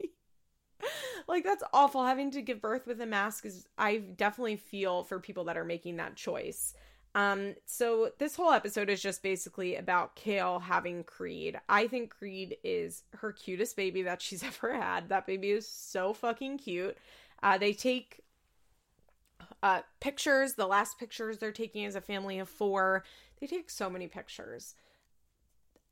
like that's awful having to give birth with a mask is I definitely feel for people that are making that choice. Um so this whole episode is just basically about Kail having Creed. I think Creed is her cutest baby that she's ever had. That baby is so fucking cute. Uh they take uh pictures, the last pictures they're taking as a family of 4. They take so many pictures.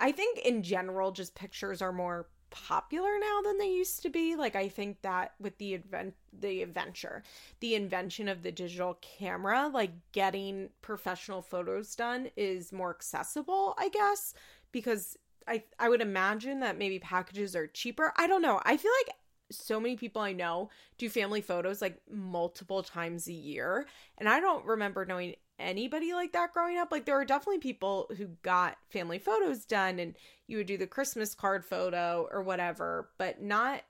I think in general, just pictures are more popular now than they used to be. Like I think that with the advent the adventure, the invention of the digital camera, like getting professional photos done is more accessible, I guess, because I I would imagine that maybe packages are cheaper. I don't know. I feel like so many people I know do family photos like multiple times a year, and I don't remember knowing anybody like that growing up. Like there were definitely people who got family photos done and you would do the Christmas card photo or whatever, but not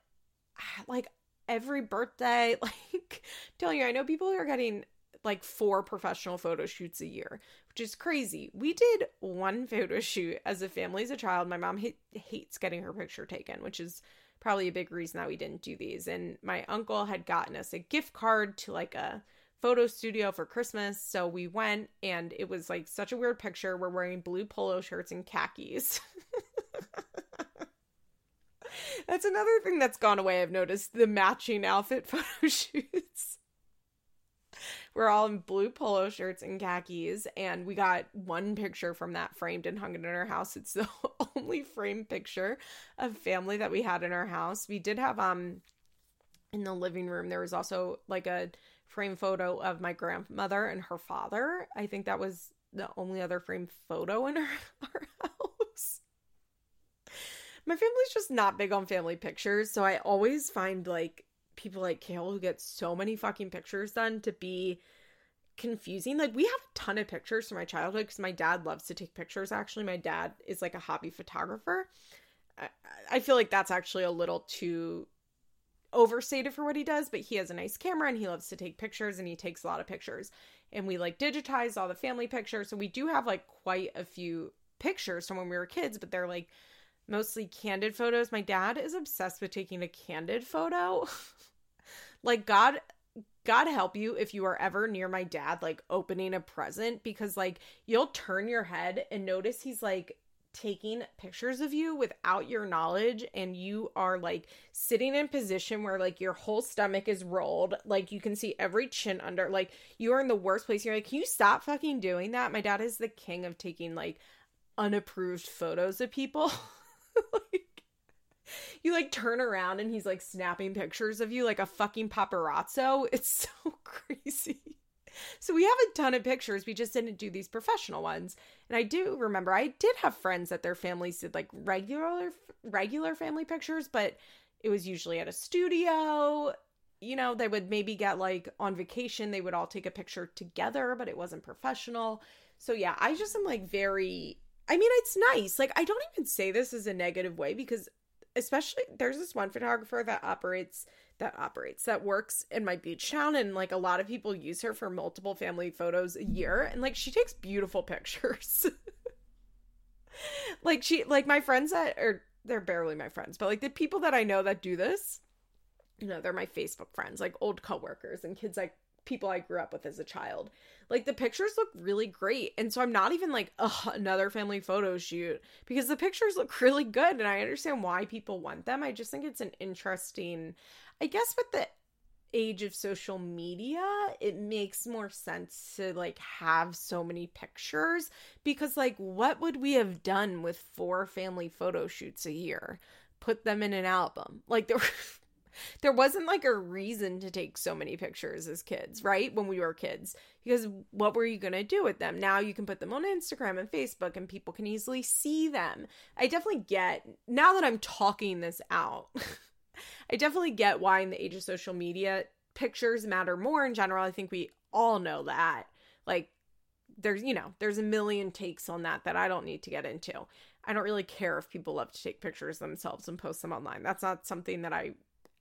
like every birthday. Like telling you, I know people are getting like four professional photo shoots a year, which is crazy. We did one photo shoot as a family as a child. My mom hates getting her picture taken, which is probably a big reason that we didn't do these. And my uncle had gotten us a gift card to like a photo studio for Christmas. So we went and it was like such a weird picture. We're wearing blue polo shirts and khakis. that's another thing that's gone away. I've noticed the matching outfit photo shoots. We're all in blue polo shirts and khakis, and we got one picture from that framed and hung it in our house. It's the only framed picture of family that we had in our house. We did have um in the living room there was also like a frame photo of my grandmother and her father. I think that was the only other frame photo in our, our house. My family's just not big on family pictures, so I always find like people like Kail who get so many fucking pictures done to be confusing. Like we have a ton of pictures from my childhood because my dad loves to take pictures. Actually, my dad is like a hobby photographer. I, I feel like that's actually a little too overstated for what he does, but he has a nice camera and he loves to take pictures and he takes a lot of pictures. And we like digitize all the family pictures. So we do have like quite a few pictures from when we were kids, but they're like mostly candid photos. My dad is obsessed with taking a candid photo. like God God help you if you are ever near my dad like opening a present because like you'll turn your head and notice he's like taking pictures of you without your knowledge and you are like sitting in position where like your whole stomach is rolled like you can see every chin under like you are in the worst place you're like can you stop fucking doing that my dad is the king of taking like unapproved photos of people like you like turn around and he's like snapping pictures of you like a fucking paparazzo. It's so crazy. So we have a ton of pictures. We just didn't do these professional ones. And I do remember I did have friends that their families did like regular regular family pictures, but it was usually at a studio. You know, they would maybe get like on vacation, they would all take a picture together, but it wasn't professional. So yeah, I just am like very I mean, it's nice. Like I don't even say this as a negative way because especially there's this one photographer that operates that operates that works in my beach town and like a lot of people use her for multiple family photos a year and like she takes beautiful pictures like she like my friends that are they're barely my friends but like the people that i know that do this you know they're my facebook friends like old coworkers and kids like people i grew up with as a child like the pictures look really great and so i'm not even like another family photo shoot because the pictures look really good and i understand why people want them i just think it's an interesting I guess with the age of social media, it makes more sense to like have so many pictures because like what would we have done with four family photo shoots a year? Put them in an album. Like there there wasn't like a reason to take so many pictures as kids, right? When we were kids. Because what were you going to do with them? Now you can put them on Instagram and Facebook and people can easily see them. I definitely get now that I'm talking this out. I definitely get why in the age of social media, pictures matter more in general. I think we all know that. Like, there's, you know, there's a million takes on that that I don't need to get into. I don't really care if people love to take pictures themselves and post them online. That's not something that I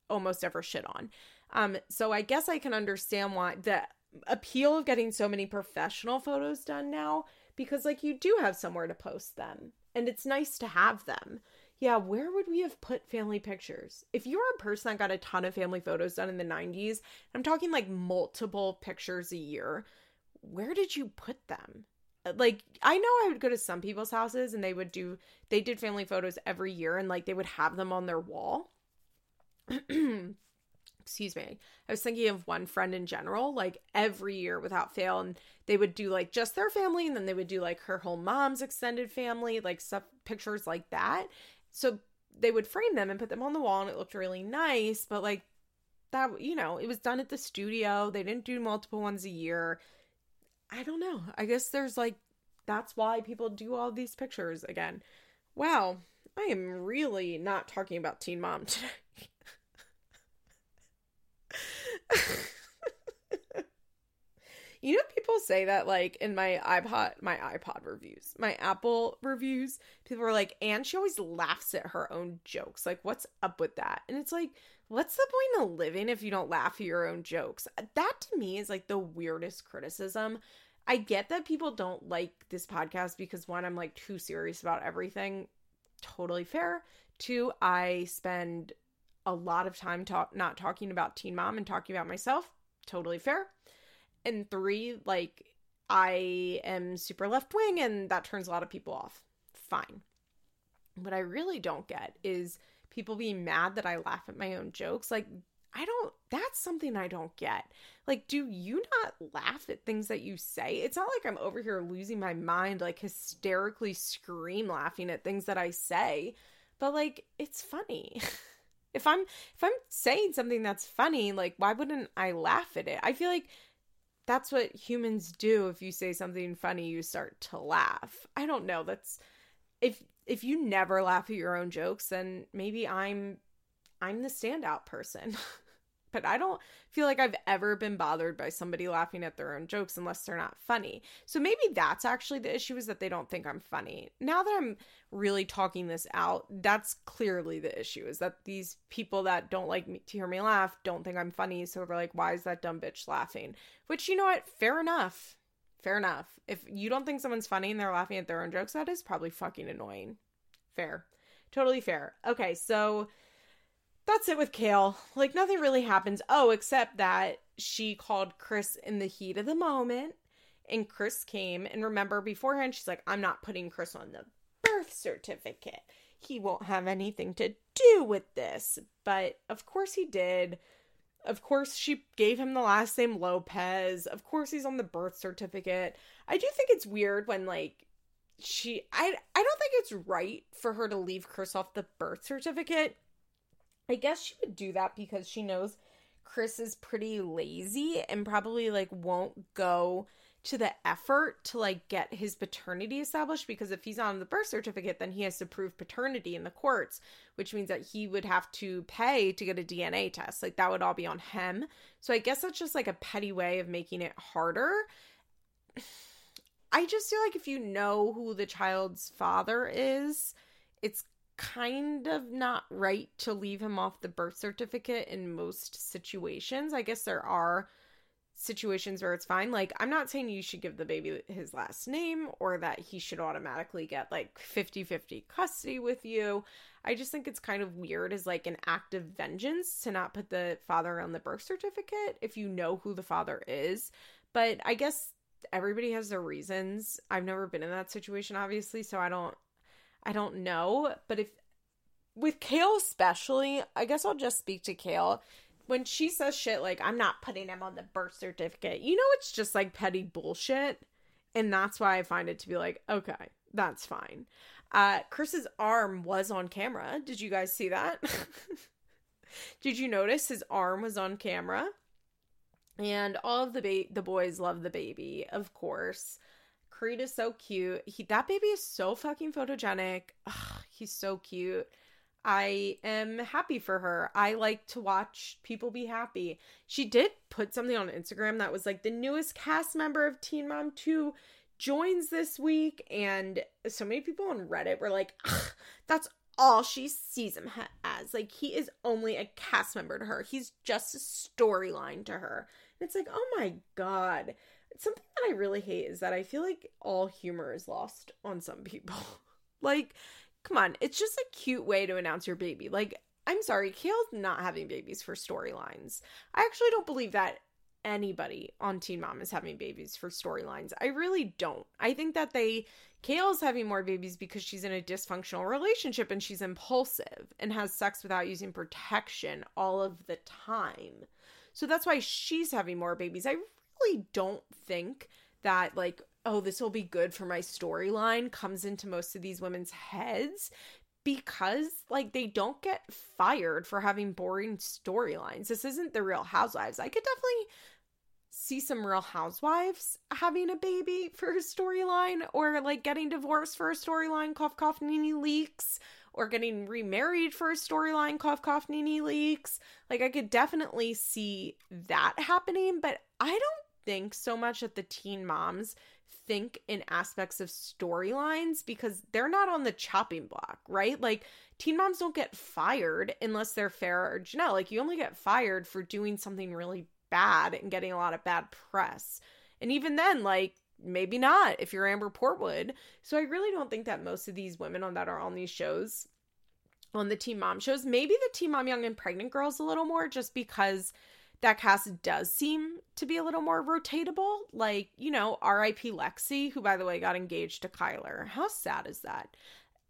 almost ever shit on. Um, so I guess I can understand why the appeal of getting so many professional photos done now because like you do have somewhere to post them and it's nice to have them yeah, where would we have put family pictures? If you're a person that got a ton of family photos done in the 90s, I'm talking like multiple pictures a year, where did you put them? Uh, like, I know I would go to some people's houses and they would do, they did family photos every year and like they would have them on their wall. Excuse me. I was thinking of one friend in general, like every year without fail. And they would do like just their family and then they would do like her whole mom's extended family, like stuff, pictures like that. So they would frame them and put them on the wall and it looked really nice but like that you know it was done at the studio. They didn't do multiple ones a year. I don't know. I guess there's like that's why people do all these pictures again. Wow. I am really not talking about teen mom today You know, people say that like in my iPod, my iPod reviews, my Apple reviews, people are like, and she always laughs at her own jokes. Like, what's up with that? And it's like, what's the point of living if you don't laugh at your own jokes? That to me is like the weirdest criticism. I get that people don't like this podcast because one, I'm like too serious about everything. Totally fair. Two, I spend a lot of time talk not talking about Teen Mom and talking about myself. Totally fair and three, like I am super left wing and that turns a lot of people off. Fine. What I really don't get is people being mad that I laugh at my own jokes. Like, I don't, that's something I don't get. Like, do you not laugh at things that you say? It's not like I'm over here losing my mind, like hysterically scream laughing at things that I say, but like, it's funny. if I'm if I'm saying something that's funny, like why wouldn't I laugh at it? I feel like that's what humans do. If you say something funny you start to laugh. I don't know. That's if if you never laugh at your own jokes then maybe i'm i'm the standout person but I don't feel like I've ever been bothered by somebody laughing at their own jokes unless they're not funny. So maybe that's actually the issue is that they don't think I'm funny. Now that I'm really talking this out, that's clearly the issue is that these people that don't like me to hear me laugh don't think I'm funny. So they're like, why is that dumb bitch laughing? Which, you know what? Fair enough. Fair enough. If you don't think someone's funny and they're laughing at their own jokes, that is probably fucking annoying. Fair. Totally fair. Okay, so that's it with Kail. Like nothing really happens. Oh, except that she called Chris in the heat of the moment and Chris came and remember beforehand she's like I'm not putting Chris on the birth certificate. He won't have anything to do with this. But of course he did. Of course she gave him the last name Lopez. Of course he's on the birth certificate. I do think it's weird when like she I I don't think it's right for her to leave Chris off the birth certificate. I guess she would do that because she knows Chris is pretty lazy and probably like won't go to the effort to like get his paternity established because if he's on the birth certificate then he has to prove paternity in the courts which means that he would have to pay to get a DNA test. Like that would all be on him. So i guess that's just like a petty way of making it harder. I just feel like if you know who the child's father is it's kind of not right to leave him off the birth certificate in most situations i guess there are situations where it's fine. Like, I'm not saying you should give the baby his last name or that he should automatically get like 50 50 custody with you. I just think it's kind of weird as like an act of vengeance to not put the father on the birth certificate if you know who the father is. But I guess everybody has their reasons. I've never been in that situation, obviously, so I don't. I don't know, but if with Kail especially, I guess I'll just speak to Kail when she says shit like I'm not putting him on the birth certificate, you know it's just like petty bullshit. And that's why I find it to be like, okay, that's fine. Uh Chris's arm was on camera. Did you guys see that? Did you notice his arm was on camera? And all of the ba- the boys love the baby, of course. Creed is so cute. He that baby is so fucking photogenic. Ugh, he's so cute. I am happy for her. I like to watch people be happy. She did put something on Instagram that was like the newest cast member of Teen Mom 2 joins this week and so many people on Reddit were like, "That's all she sees him as. Like he is only a cast member to her. He's just a storyline to her." And it's like, "Oh my god." Something that I really hate is that I feel like all humor is lost on some people. like Come on, it's just a cute way to announce your baby. Like, I'm sorry, Kail's not having babies for storylines. I actually don't believe that anybody on Teen Mom is having babies for storylines. I really don't. I think that they Kail's having more babies because she's in a dysfunctional relationship and she's impulsive and has sex without using protection all of the time. So that's why she's having more babies. I really don't think that like oh, this will be good for my storyline comes into most of these women's heads because like they don't get fired for having boring storylines. This isn't the real housewives. I could definitely see some real housewives having a baby for a storyline or like getting divorced for a storyline, cough cough NeNe Leakes, or getting remarried for a storyline, cough cough NeNe Leakes. Like I could definitely see that happening, but I don't think so much that the teen moms think in aspects of storylines because they're not on the chopping block, right? Like teen moms don't get fired unless they're Farrah or Jenelle. Like you only get fired for doing something really bad and getting a lot of bad press. And even then, like maybe not if you're Amber Portwood. So I really don't think that most of these women on that are on these shows on the Teen Mom shows, maybe the Teen Mom Young and Pregnant girls a little more just because that cast does seem to be a little more rotatable. Like, you know, R.I.P. Lexi, who by the way got engaged to Kyler. How sad is that?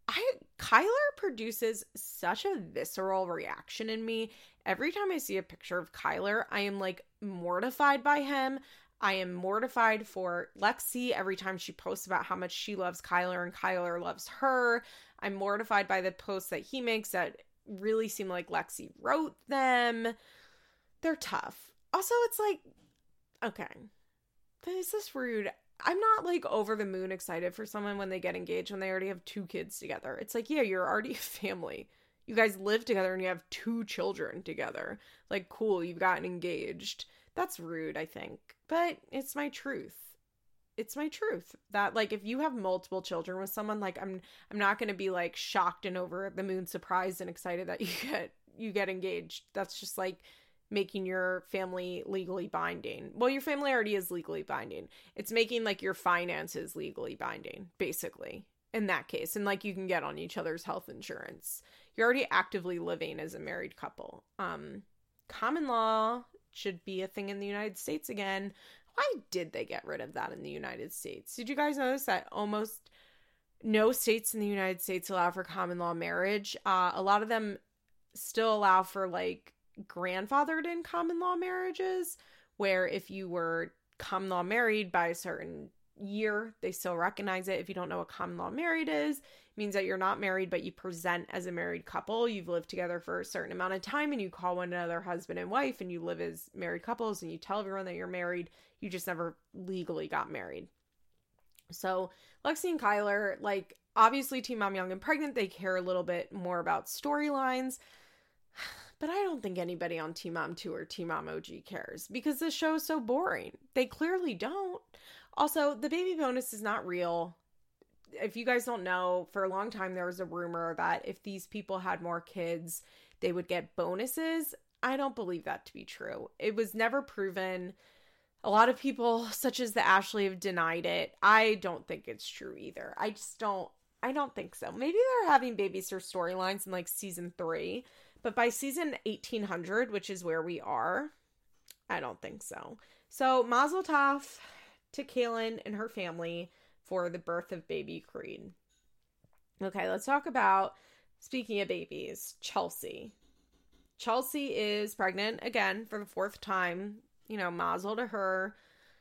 I Kyler produces such a visceral reaction in me. Every time I see a picture of Kyler, I am like mortified by him. I am mortified for Lexi every time she posts about how much she loves Kyler and Kyler loves her. I'm mortified by the posts that he makes that really seem like Lexi wrote them they're tough. Also, it's like, okay, is this rude? I'm not like over the moon excited for someone when they get engaged when they already have two kids together. It's like, yeah, you're already a family. You guys live together and you have two children together. Like, cool, you've gotten engaged. That's rude, I think. But it's my truth. It's my truth that like if you have multiple children with someone like I'm I'm not going to be like shocked and over the moon surprised and excited that you get you get engaged. That's just like making your family legally binding. Well, your family already is legally binding. It's making like your finances legally binding, basically, in that case. And like you can get on each other's health insurance. You're already actively living as a married couple. Um common law should be a thing in the United States again. Why did they get rid of that in the United States? Did you guys notice that almost no states in the United States allow for common law marriage? Uh, a lot of them still allow for like grandfathered in common law marriages, where if you were common law married by a certain year, they still recognize it. If you don't know what common law married is, means that you're not married, but you present as a married couple. You've lived together for a certain amount of time and you call one another husband and wife and you live as married couples and you tell everyone that you're married. You just never legally got married. So, Lexi and Kyler, like, obviously, Teen Mom Young and Pregnant, they care a little bit more about storylines. But I don't think anybody on Teen Mom 2 or Teen Mom OG cares because the show is so boring. They clearly don't. Also, the baby bonus is not real if you guys don't know, for a long time there was a rumor that if these people had more kids, they would get bonuses. I don't believe that to be true. It was never proven. A lot of people, such as the Ashley, have denied it. I don't think it's true either. I just don't. I don't think so. Maybe they're having babies for storylines in like season three, but by season 1800, which is where we are, I don't think so. So, Mazel Tov to Kailyn and her family for the birth of baby Creed. Okay, let's talk about speaking of babies, Chelsea. Chelsea is pregnant again for the fourth time. You know, mazel to her.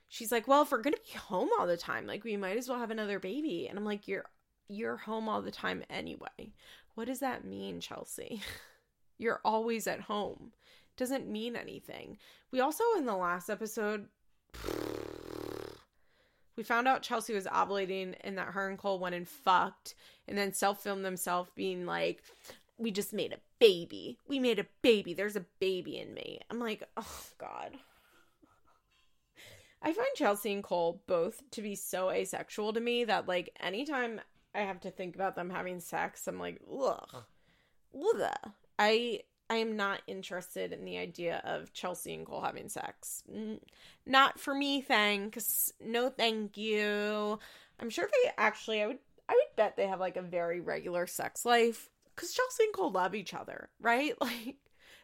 She's like, "Well, if we're to be home all the time, like we might as well have another baby." And I'm like, "You're you're home all the time anyway. What does that mean, Chelsea? you're always at home. Doesn't mean anything." We also in the last episode we found out Chelsea was ovulating and that her and Cole went and fucked and then self filmed themselves being like, We just made a baby. We made a baby. There's a baby in me. I'm like, Oh, God. I find Chelsea and Cole both to be so asexual to me that, like, anytime I have to think about them having sex, I'm like, ugh. Ugh. I I am not interested in the idea of Chelsea and Cole having sex. Not for me, thanks. No, thank you. I'm sure they actually. I would. I would bet they have like a very regular sex life because Chelsea and Cole love each other, right? Like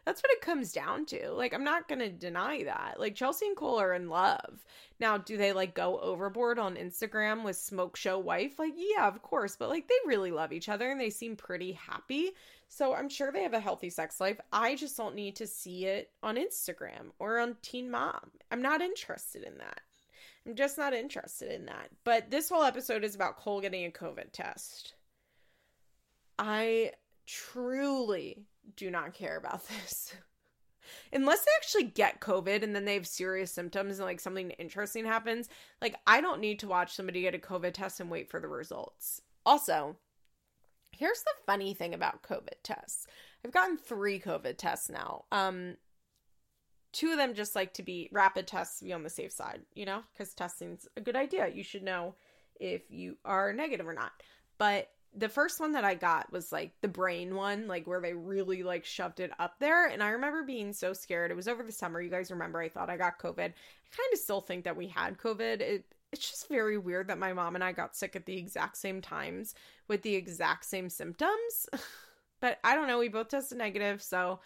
that's what it comes down to. Like, I'm not gonna deny that. Like, Chelsea and Cole are in love. Now, do they like go overboard on Instagram with smoke show wife? Like, yeah, of course, but like they really love each other and they seem pretty happy. So I'm sure they have a healthy sex life. I just don't need to see it on Instagram or on Teen Mom. I'm not interested in that. I'm just not interested in that. But this whole episode is about Cole getting a COVID test. I truly do not care about this. Unless they actually get COVID and then they have serious symptoms and like something interesting happens, like I don't need to watch somebody get a COVID test and wait for the results. Also, here's the funny thing about COVID tests. I've gotten 3 COVID tests now. Um two of them just like to be rapid tests to be on the safe side, you know, cuz testing's a good idea. You should know if you are negative or not. But the first one that I got was like the brain one, like where they really like shoved it up there. And I remember being so scared. It was over the summer. You guys remember I thought I got COVID. I kind of still think that we had COVID. It it's just very weird that my mom and I got sick at the exact same times with the exact same symptoms. but I don't know, we both tested negative, so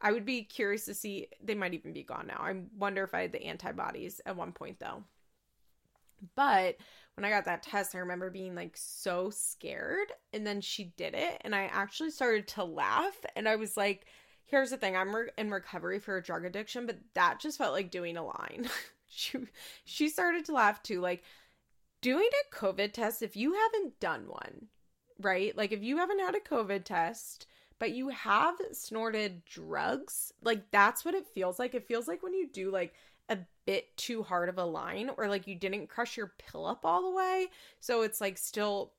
I would be curious to see they might even be gone now. I wonder if I had the antibodies at one point though. But when I got that test, I remember being like so scared. And then she did it, and I actually started to laugh. And I was like, here's the thing I'm re- in recovery for a drug addiction, but that just felt like doing a line. she, she started to laugh too. Like, doing a COVID test, if you haven't done one, right? Like, if you haven't had a COVID test, but you have snorted drugs, like, that's what it feels like. It feels like when you do like a bit too hard of a line or like you didn't crush your pill up all the way. So it's like still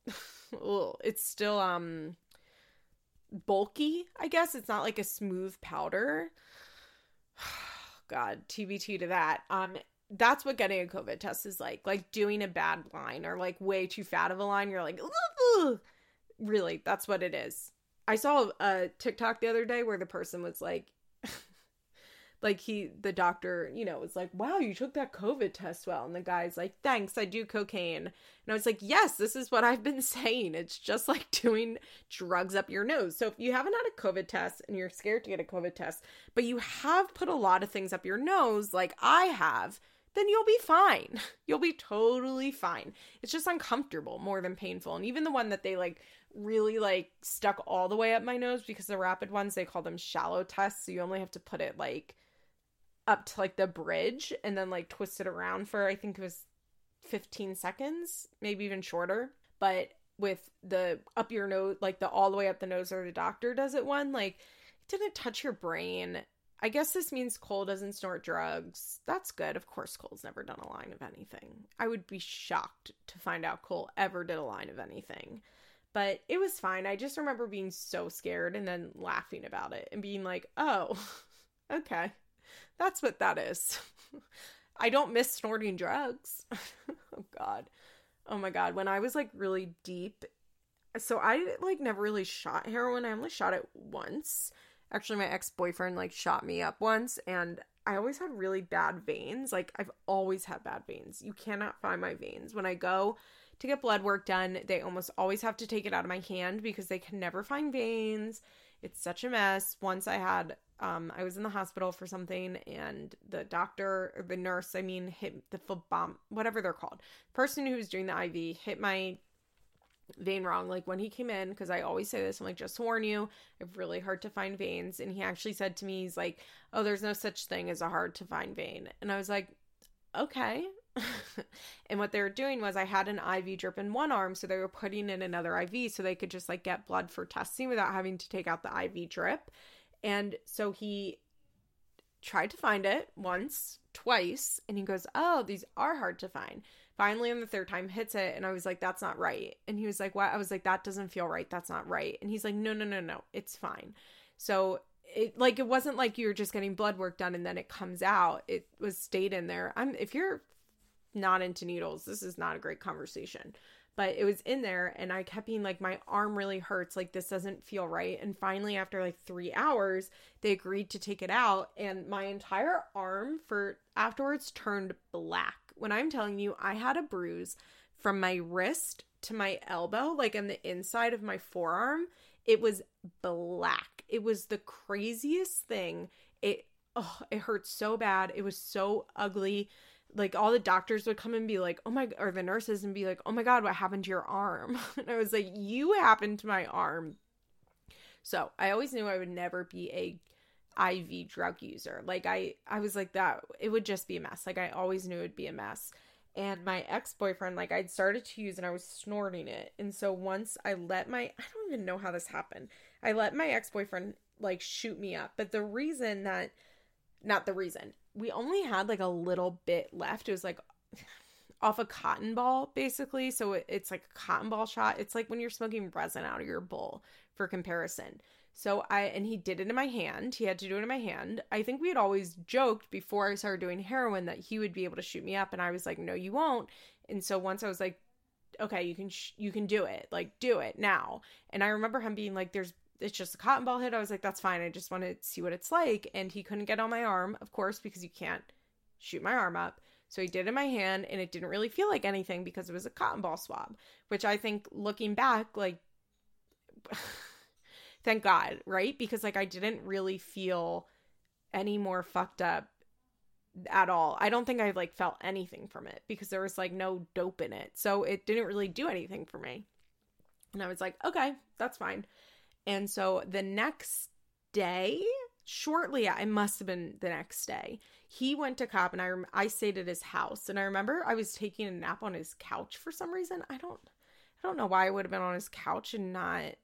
it's still um bulky i guess. It's not like a smooth powder. God tbt to that. Um that's what getting a covid test is like. Like doing a bad line or like way too fat of a line you're like really that's what it is. I saw a tiktok the other day where the person was like like he the doctor you know was like wow you took that covid test well and the guy's like thanks i do cocaine and i was like yes this is what i've been saying it's just like doing drugs up your nose so if you haven't had a covid test and you're scared to get a covid test but you have put a lot of things up your nose like i have then you'll be fine. You'll be totally fine. It's just uncomfortable more than painful. And even the one that they like really like stuck all the way up my nose because the rapid ones they call them shallow tests. So you only have to put it like up to like the bridge and then like twist it around for I think it was 15 seconds, maybe even shorter. But with the up your nose, like the all the way up the nose or the doctor does it one, like it didn't touch your brain. I guess this means Cole doesn't snort drugs. That's good. Of course, Cole's never done a line of anything. I would be shocked to find out Cole ever did a line of anything. But it was fine. I just remember being so scared and then laughing about it and being like, oh, okay, that's what that is. I don't miss snorting drugs. oh, God. Oh, my God. When I was like really deep, so I like never really shot heroin. I only shot it once actually my ex-boyfriend like shot me up once and I always had really bad veins. Like I've always had bad veins. You cannot find my veins. When I go to get blood work done, they almost always have to take it out of my hand because they can never find veins. It's such a mess. Once I had um I was in the hospital for something and the doctor or the nurse, I mean, hit the foot bomb, whatever they're called. Person who was doing the IV hit my vein wrong. Like when he came in, because I always say this, I'm like, just to warn you, it's really hard to find veins. And he actually said to me, he's like, oh, there's no such thing as a hard to find vein. And I was like, okay. and what they were doing was I had an IV drip in one arm, so they were putting in another IV so they could just like get blood for testing without having to take out the IV drip. And so he tried to find it once, twice, and he goes, Oh, these are hard to find. Finally on the third time hits it and i was like that's not right. And he was like what? I was like that doesn't feel right. That's not right. And he's like no no no no. It's fine. So it like it wasn't like you were just getting blood work done and then it comes out. It was stayed in there. I'm if you're not into needles this is not a great conversation but it was in there and i kept being like my arm really hurts like this doesn't feel right and finally after like three hours they agreed to take it out and my entire arm for afterwards turned black when I'm telling you, I had a bruise from my wrist to my elbow, like on the inside of my forearm. It was black. It was the craziest thing. It oh, it hurt so bad. It was so ugly. Like all the doctors would come and be like, "Oh my," or the nurses and be like, "Oh my god, what happened to your arm?" And I was like, "You happened to my arm." So I always knew I would never be a IV drug user. Like I I was like that it would just be a mess. Like I always knew it would be a mess. And my ex-boyfriend like I'd started to use and I was snorting it. And so once I let my I don't even know how this happened. I let my ex-boyfriend like shoot me up. But the reason that not the reason. We only had like a little bit left. It was like off a cotton ball basically. So it's like a cotton ball shot. It's like when you're smoking resin out of your bowl for comparison. So I and he did it in my hand. He had to do it in my hand. I think we had always joked before I started doing heroin that he would be able to shoot me up and I was like, "No, you won't." And so once I was like, "Okay, you can sh- you can do it. Like do it now." And I remember him being like, "There's it's just a cotton ball hit." I was like, "That's fine. I just want to see what it's like." And he couldn't get on my arm, of course, because you can't shoot my arm up. So he did in my hand and it didn't really feel like anything because it was a cotton ball swab, which I think looking back like thank God, right? Because like I didn't really feel any more fucked up at all. I don't think I like felt anything from it because there was like no dope in it. So it didn't really do anything for me. And I was like, okay, that's fine. And so the next day, shortly, it must have been the next day, he went to cop and I, I stayed at his house. And I remember I was taking a nap on his couch for some reason. I don't, I don't know why I would have been on his couch and not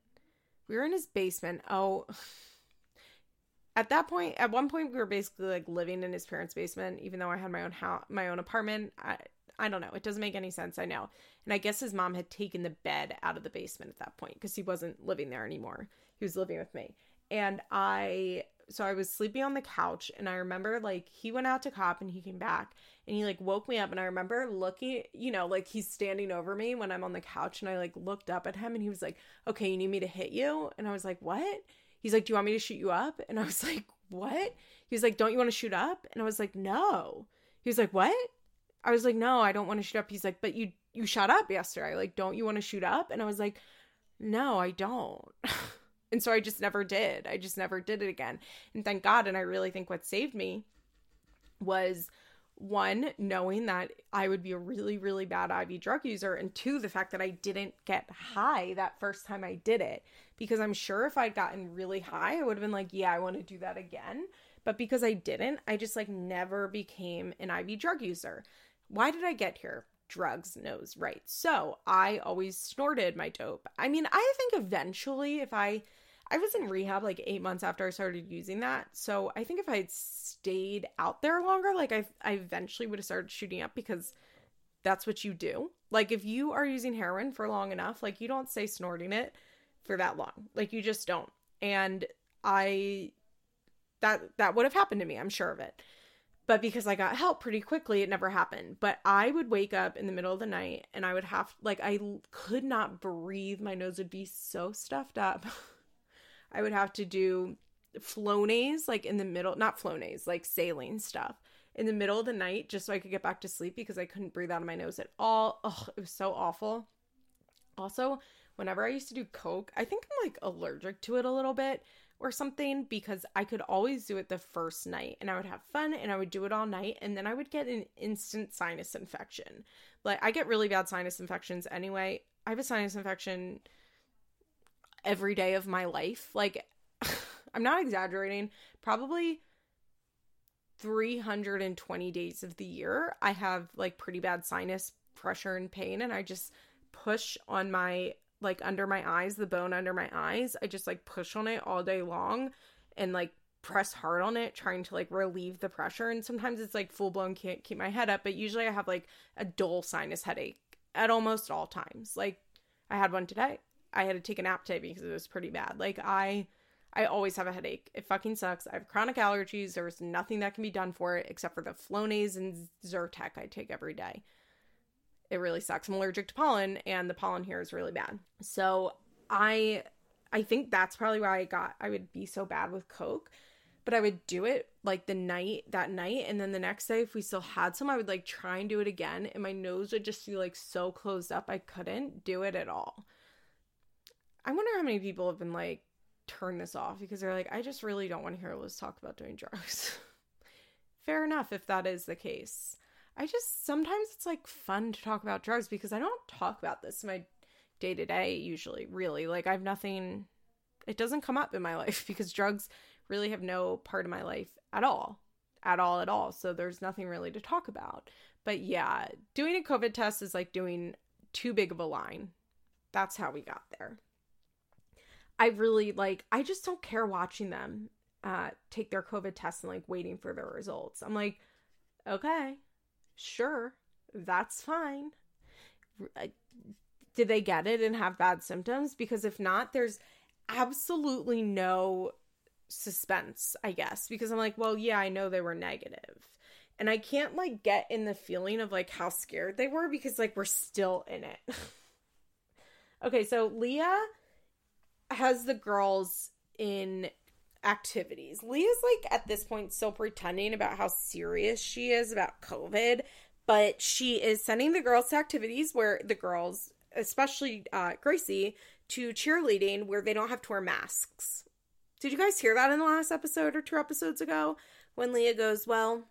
we were in his basement. Oh, at that point, at one point, we were basically like living in his parents' basement, even though I had my own house, my own apartment. I, I don't know. It doesn't make any sense. I know. And I guess his mom had taken the bed out of the basement at that point because he wasn't living there anymore. He was living with me. And I so I was sleeping on the couch and I remember like he went out to cop and he came back and he like woke me up and I remember looking, you know, like he's standing over me when I'm on the couch and I like looked up at him and he was like, "Okay, you need me to hit you?" And I was like, "What?" He's like, "Do you want me to shoot you up?" And I was like, "What?" He was like, "Don't you want to shoot up?" And I was like, "No." He was like, "What?" I was like, "No, I don't want to shoot up." He's like, "But you you shot up yesterday. Like, don't you want to shoot up?" And I was like, "No, I don't." And so I just never did. I just never did it again. And thank God. And I really think what saved me was one, knowing that I would be a really, really bad IV drug user, and two, the fact that I didn't get high that first time I did it. Because I'm sure if I'd gotten really high, I would have been like, yeah, I want to do that again. But because I didn't, I just like never became an IV drug user. Why did I get here? drugs knows right. So I always snorted my dope. I mean, I think eventually, if I, I was in rehab like eight months after I started using that. So I think if I had stayed out there longer, like I, I eventually would have started shooting up because that's what you do. Like if you are using heroin for long enough, like you don't stay snorting it for that long. Like you just don't. And I, that that would have happened to me. I'm sure of it but because I got help pretty quickly, it never happened. But I would wake up in the middle of the night and I would have, like, I could not breathe. My nose would be so stuffed up. I would have to do Flonase, like in the middle, not Flonase, like saline stuff in the middle of the night just so I could get back to sleep because I couldn't breathe out of my nose at all. Oh, it was so awful. Also, whenever I used to do Coke, I think I'm like allergic to it a little bit or something because I could always do it the first night and I would have fun and I would do it all night and then I would get an instant sinus infection. Like I get really bad sinus infections anyway. I have a sinus infection every day of my life. Like I'm not exaggerating. Probably 320 days of the year I have like pretty bad sinus pressure and pain and I just push on my like under my eyes, the bone under my eyes. I just like push on it all day long and like press hard on it trying to like relieve the pressure. And sometimes it's like full blown can't keep my head up but usually i have like a dull sinus headache at almost all times. Like i had one today. I had to take a nap today because it was pretty bad. Like i i always have a headache. It fucking sucks. I have chronic allergies. There's nothing that can be done for it except for the flonase and zyrtec i take every day it really sucks. I'm allergic to pollen and the pollen here is really bad. So I I think that's probably why I got I would be so bad with Coke. But I would do it like the night that night and then the next day if we still had some I would like try and do it again and my nose would just be like so closed up I couldn't do it at all. I wonder how many people have been like turn this off because they're like I just really don't want to hear Liz talk about doing drugs. Fair enough if that is the case. I just sometimes it's like fun to talk about drugs because I don't talk about this in my day to day usually, really. Like I have nothing it doesn't come up in my life because drugs really have no part of my life at all. At all at all. So there's nothing really to talk about. But yeah, doing a COVID test is like doing too big of a line. That's how we got there. I really like I just don't care watching them uh take their COVID test and like waiting for their results. I'm like, okay, Sure, that's fine. Did they get it and have bad symptoms? Because if not, there's absolutely no suspense, I guess, because I'm like, well, yeah, I know they were negative. And I can't like get in the feeling of like how scared they were because like we're still in it. okay, so Leah has the girls in activities. Leah's like at this point still pretending about how serious she is about COVID, but she is sending the girls to activities where the girls, especially uh, Gracie, to cheerleading where they don't have to wear masks. Did you guys hear that in the last episode or two episodes ago when Leah goes, Well,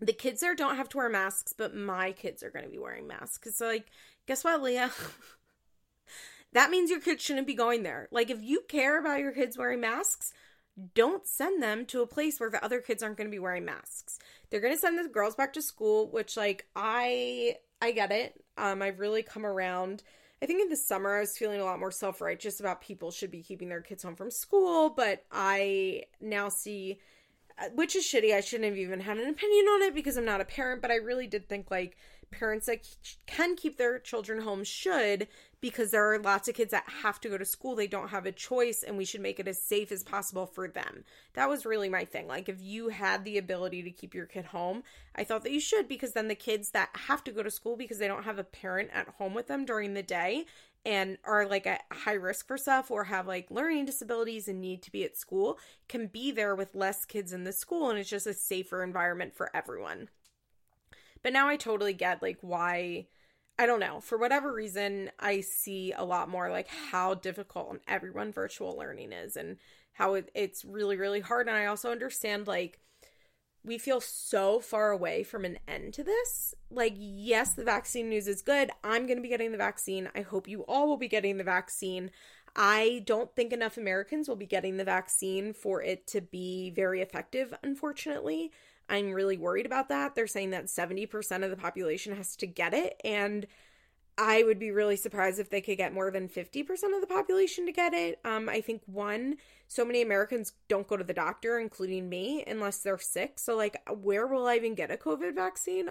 the kids there don't have to wear masks, but my kids are going to be wearing masks. It's like, guess what, Leah? that means your kids shouldn't be going there. Like, if you care about your kids wearing masks, don't send them to a place where the other kids aren't going to be wearing masks. They're going to send the girls back to school, which like I I get it. Um I've really come around. I think in the summer I was feeling a lot more self-righteous about people should be keeping their kids home from school, but I now see uh, which is shitty. I shouldn't have even had an opinion on it because I'm not a parent, but I really did think like parents that can keep their children home should because there are lots of kids that have to go to school. They don't have a choice and we should make it as safe as possible for them. That was really my thing. Like if you had the ability to keep your kid home i thought that you should because then the kids that have to go to school because they don't have a parent at home with them during the day and are like at high risk for stuff or have like learning disabilities and need to be at school can be there with less kids in the school and it's just a safer environment for everyone but now I totally get like why I don't know. For whatever reason, I see a lot more like how difficult on everyone virtual learning is and how it, it's really, really hard. And I also understand like we feel so far away from an end to this. Like, yes, the vaccine news is good. I'm going to be getting the vaccine. I hope you all will be getting the vaccine. I don't think enough Americans will be getting the vaccine for it to be very effective, unfortunately. I'm really worried about that. They're saying that 70% of the population has to get it. And I would be really surprised if they could get more than 50% of the population to get it. Um, I think one, so many Americans don't go to the doctor, including me, unless they're sick. So, like, where will I even get a COVID vaccine?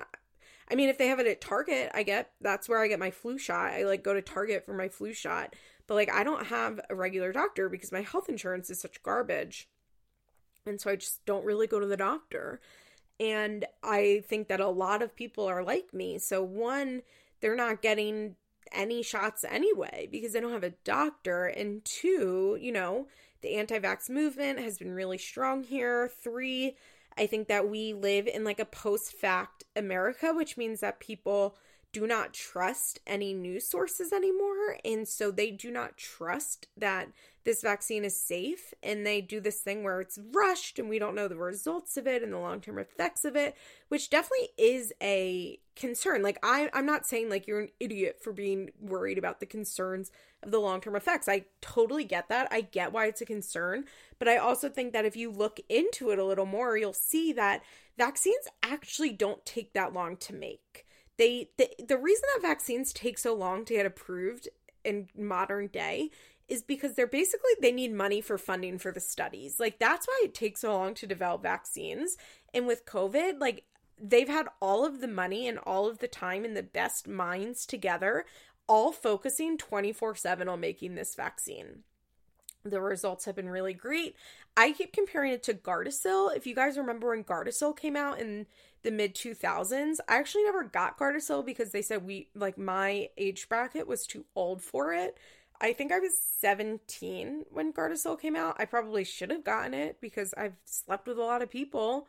I mean, if they have it at Target, I get that's where I get my flu shot. I like go to Target for my flu shot. But like I don't have a regular doctor because my health insurance is such garbage. And so I just don't really go to the doctor. And I think that a lot of people are like me. So one, they're not getting any shots anyway because they don't have a doctor. And two, you know, the anti vax movement has been really strong here. Three, I think that we live in like a post fact America, which means that people do not trust any news sources anymore. And so they do not trust that this vaccine is safe. And they do this thing where it's rushed and we don't know the results of it and the long term effects of it, which definitely is a concern. Like, I, I'm not saying like you're an idiot for being worried about the concerns of the long term effects. I totally get that. I get why it's a concern. But I also think that if you look into it a little more, you'll see that vaccines actually don't take that long to make they the, the reason that vaccines take so long to get approved in modern day is because they're basically they need money for funding for the studies. Like that's why it takes so long to develop vaccines. And with COVID, like they've had all of the money and all of the time and the best minds together all focusing 24/7 on making this vaccine. The results have been really great. I keep comparing it to Gardasil. If you guys remember when Gardasil came out in the mid 2000s, I actually never got Gardasil because they said we like my age bracket was too old for it. I think I was 17 when Gardasil came out. I probably should have gotten it because I've slept with a lot of people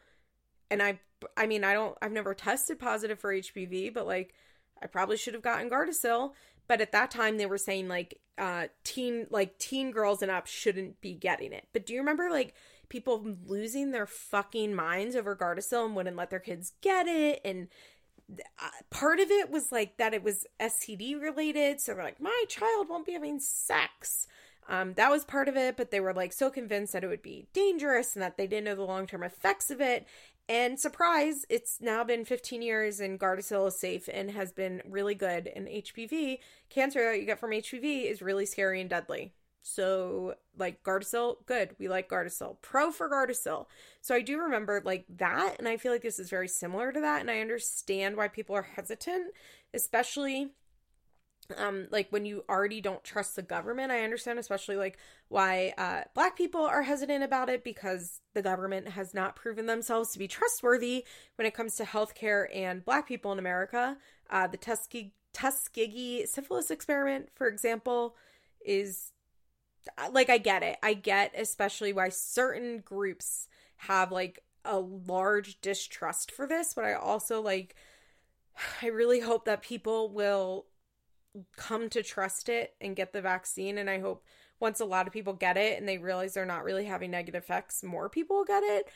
and I I mean, I don't I've never tested positive for HPV, but like I probably should have gotten Gardasil, but at that time they were saying like uh teen like teen girls and up shouldn't be getting it. But do you remember like people losing their fucking minds over Gardasil and wouldn't let their kids get it and uh, part of it was like that it was STD related so they're like my child won't be having sex um, that was part of it, but they were like so convinced that it would be dangerous and that they didn't know the long term effects of it. And surprise, it's now been 15 years and Gardasil is safe and has been really good. And HPV, cancer that you get from HPV, is really scary and deadly. So, like Gardasil, good. We like Gardasil. Pro for Gardasil. So, I do remember like that. And I feel like this is very similar to that. And I understand why people are hesitant, especially um like when you already don't trust the government i understand especially like why uh black people are hesitant about it because the government has not proven themselves to be trustworthy when it comes to healthcare and black people in america uh the tuskegee tuskegee syphilis experiment for example is like i get it i get especially why certain groups have like a large distrust for this but i also like i really hope that people will come to trust it and get the vaccine. And I hope once a lot of people get it and they realize they're not really having negative effects, more people will get it.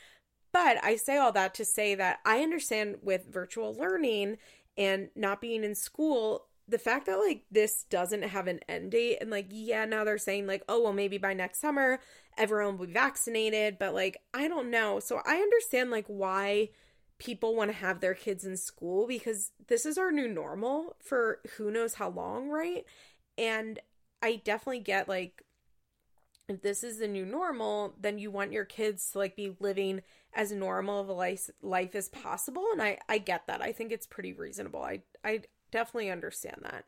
But I say all that to say that I understand with virtual learning and not being in school, the fact that like this doesn't have an end date and like, yeah, now they're saying like, oh, well, maybe by next summer everyone will be vaccinated. But like, I don't know. So I understand like why people want to have their kids in school because this is our new normal for who knows how long, right? And I definitely get like if this is the new normal, then you want your kids to like be living as normal of a life, life as possible and I I get that. I think it's pretty reasonable. I I definitely understand that.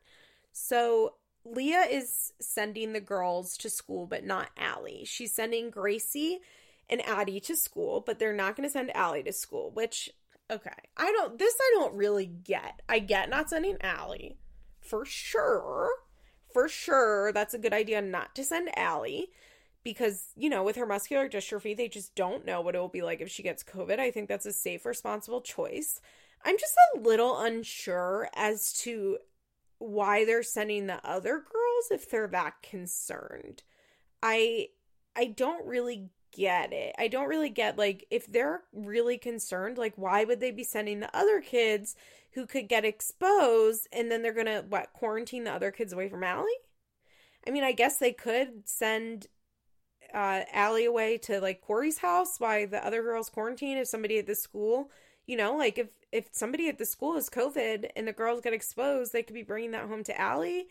So Leah is sending the girls to school, but not Ali. She's sending Gracie and Addie to school, but they're not going to send Ali to school, which okay. I don't this I don't really get. I get not sending Ali. For sure. For sure that's a good idea not to send Ali because, you know, with her muscular dystrophy, they just don't know what it will be like if she gets COVID. I think that's a safe, responsible choice. I'm just a little unsure as to why they're sending the other girls if they're that concerned. I I don't really get it. I don't really get like if they're really concerned, like why would they be sending the other kids who could get exposed and then they're going to what quarantine the other kids away from Ali? I mean, I guess they could send uh, Ali away to like Corey's house while the other girls quarantine. If somebody at the school, you know, like if if somebody at the school is COVID and the girls get exposed, they could be bringing that home to Ali.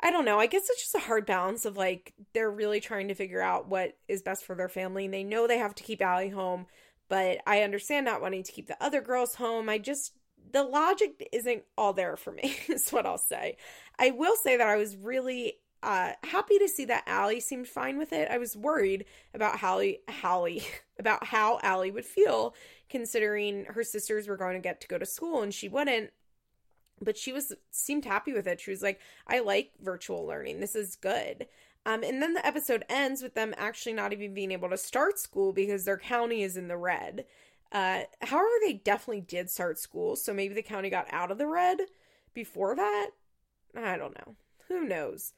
I don't know. I guess it's just a hard balance of like they're really trying to figure out what is best for their family and they know they have to keep Ali home, but I understand not wanting to keep the other girls home. I just the logic isn't all there for me, is what I'll say. I will say that I was really uh, happy to see that Ali seemed fine with it. I was worried about Hallie, Hallie, about how Ali would feel considering her sisters were going to get to go to school and she wouldn't. But she was seemed happy with it. She was like, "I like virtual learning. This is good." Um, and then the episode ends with them actually not even being able to start school because their county is in the red. Uh, however, they definitely did start school, so maybe the county got out of the red before that. I don't know. Who knows?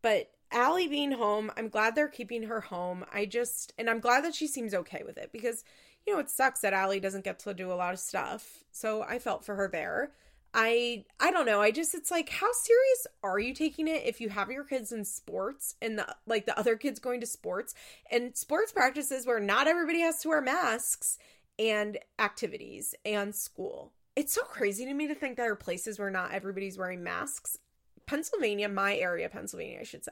But Ali being home, I'm glad they're keeping her home. I just, and I'm glad that she seems okay with it because, you know, it sucks that Ali doesn't get to do a lot of stuff. So I felt for her there. I I don't know. I just it's like how serious are you taking it if you have your kids in sports and the like the other kids going to sports and sports practices where not everybody has to wear masks and activities and school. It's so crazy to me to think there are places where not everybody's wearing masks Pennsylvania, my area, Pennsylvania, I should say,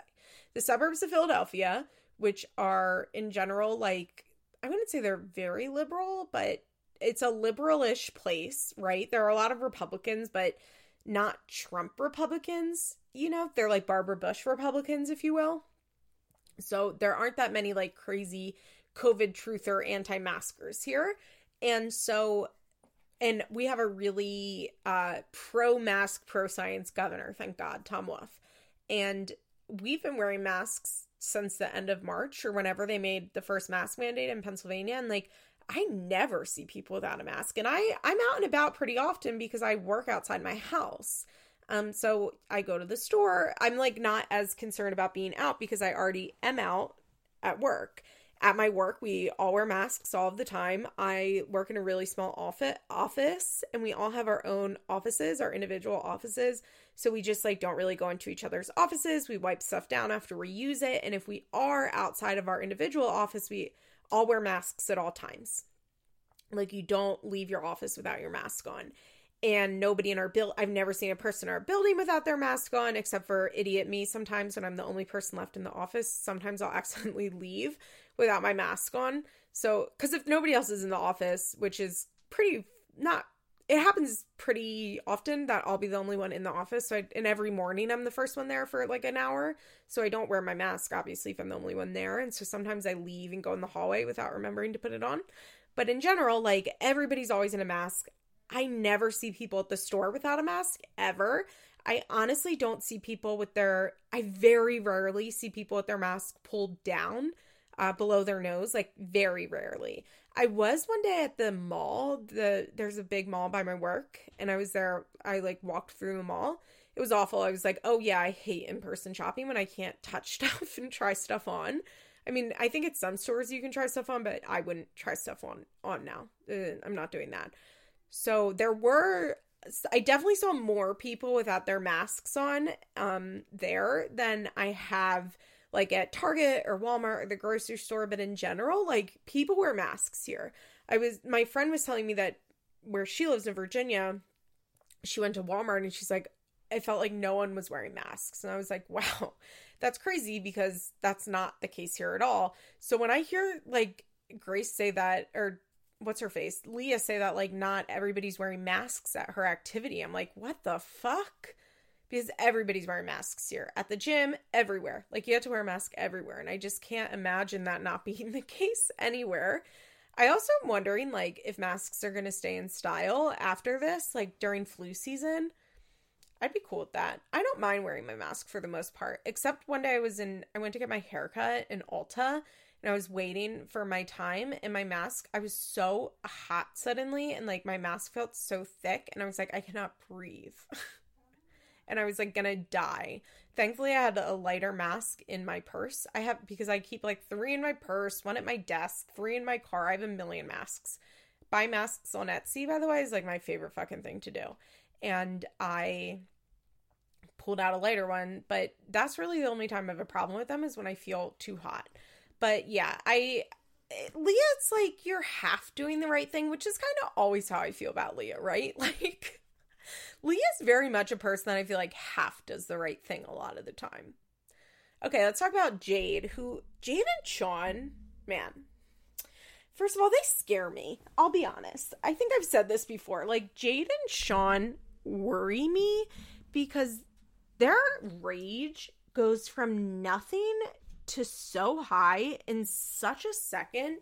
the suburbs of Philadelphia, which are in general like, I wouldn't say they're very liberal, but it's a liberalish place, right? There are a lot of Republicans, but not Trump Republicans, you know, they're like Barbara Bush Republicans, if you will. So there aren't that many like crazy COVID truther anti maskers here. And so and we have a really uh, pro mask, pro science governor, thank God, Tom Wolf. And we've been wearing masks since the end of March or whenever they made the first mask mandate in Pennsylvania. And like, I never see people without a mask. And I, I'm out and about pretty often because I work outside my house. Um, so I go to the store. I'm like not as concerned about being out because I already am out at work at my work we all wear masks all the time i work in a really small office office and we all have our own offices our individual offices so we just like don't really go into each other's offices. We wipe stuff down after we use it. And if we are outside of our individual office we all wear masks at all times. Like you don't leave your office without your mask on. And nobody in our build I've never seen a person in our building without their mask on except for idiot me sometimes when I'm the only person left in the office. Sometimes I'll accidentally leave without my mask on. So cuz if nobody else is in the office which is pretty not it happens pretty often that I'll be the only one in the office. So I, and every morning I'm the first one there for like an hour. So I don't wear my mask obviously if I'm the only one there. And so sometimes I leave and go in the hallway without remembering to put it on. But in general like everybody's always in a mask. I never see people at the store without a mask ever. I honestly don't see people with their, I very rarely see people with their mask pulled down uh, below their nose, like very rarely. I was one day at the mall. The there's a big mall by my work, and I was there. I like walked through the mall. It was awful. I was like, oh yeah, I hate in person shopping when I can't touch stuff and try stuff on. I mean, I think at some stores you can try stuff on, but I wouldn't try stuff on on now. Uh, I'm not doing that. So there were I definitely saw more people without their masks on um there than I have like at Target or Walmart or the grocery store, but in general, like people wear masks here. I was my friend was telling me that where she lives in Virginia, she went to Walmart and she's like, I felt like no one was wearing masks. And I was like, wow, that's crazy because that's not the case here at all. So when I hear like Grace say that or what's her face leah say that like not everybody's wearing masks at her activity i'm like what the fuck because everybody's wearing masks here at the gym everywhere. Like you have to wear a mask everywhere and i just can't imagine that not being the case anywhere. I also am wondering like if masks are going to stay in style after this like during flu season. I'd be cool with that. I don't mind wearing my mask for the most part except one day i was in i went to get my haircut in ulta and I was waiting for my time and my mask, I was so hot suddenly and like my mask felt so thick and I was like, I cannot breathe. and I was like gonna die. Thankfully, I had a lighter mask in my purse. I have because I keep like three in my purse, one at my desk, three in my car. I have a million masks. Buy masks on Etsy, by the way, is like my favorite fucking thing to do. And I pulled out a lighter one, but that's really the only time I have a problem with them is when I feel too hot. But yeah, I Leah's like you're half doing the right thing, which is kind of always how I feel about Leah, right? Like Leah's very much a person that I feel like half does the right thing a lot of the time. Okay, let's talk about Jade, who Jade and Sean, man. First of all, they scare me. I'll be honest. I think I've said this before. Like Jade and Sean worry me because their rage goes from nothing to so high in such a second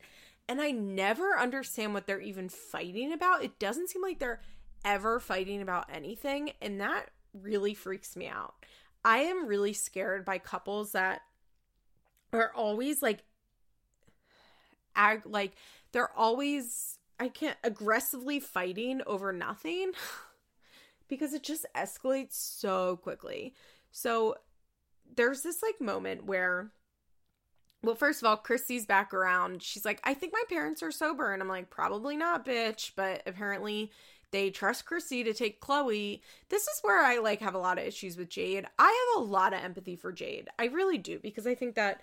and I never understand what they're even fighting about. It doesn't seem like they're ever fighting about anything, and that really freaks me out. I am really scared by couples that are always like ag like they're always I can't aggressively fighting over nothing because it just escalates so quickly. So there's this like moment where well, first of all, Christy's back around. She's like, I think my parents are sober. And I'm like, probably not, bitch. But apparently they trust Christy to take Chloe. This is where I like have a lot of issues with Jade. I have a lot of empathy for Jade. I really do because I think that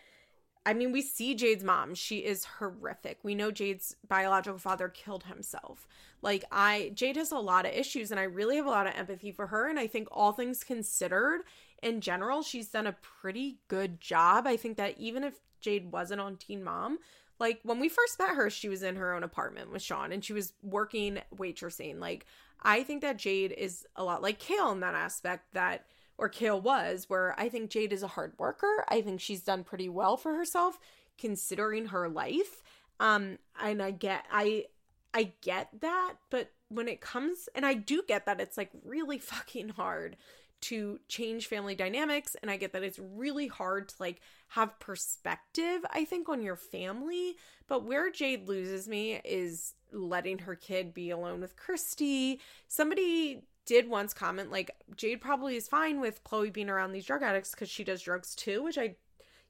I mean, we see Jade's mom. She is horrific. We know Jade's biological father killed himself. Like I Jade has a lot of issues and I really have a lot of empathy for her and I think all things considered in general, she's done a pretty good job. I think that even if Jade wasn't on Teen Mom, like when we first met her, she was in her own apartment with Sean and she was working waitressing. Like I think that Jade is a lot like Kail in that aspect that or Kail was, where I think Jade is a hard worker. I think she's done pretty well for herself considering her life. Um and I get I I get that, but when it comes and I do get that it's like really fucking hard to change family dynamics and I get that it's really hard to like have perspective I think on your family but where Jade loses me is letting her kid be alone with Christy. Somebody did once comment like Jade probably is fine with Chloe being around these drug addicts cuz she does drugs too which I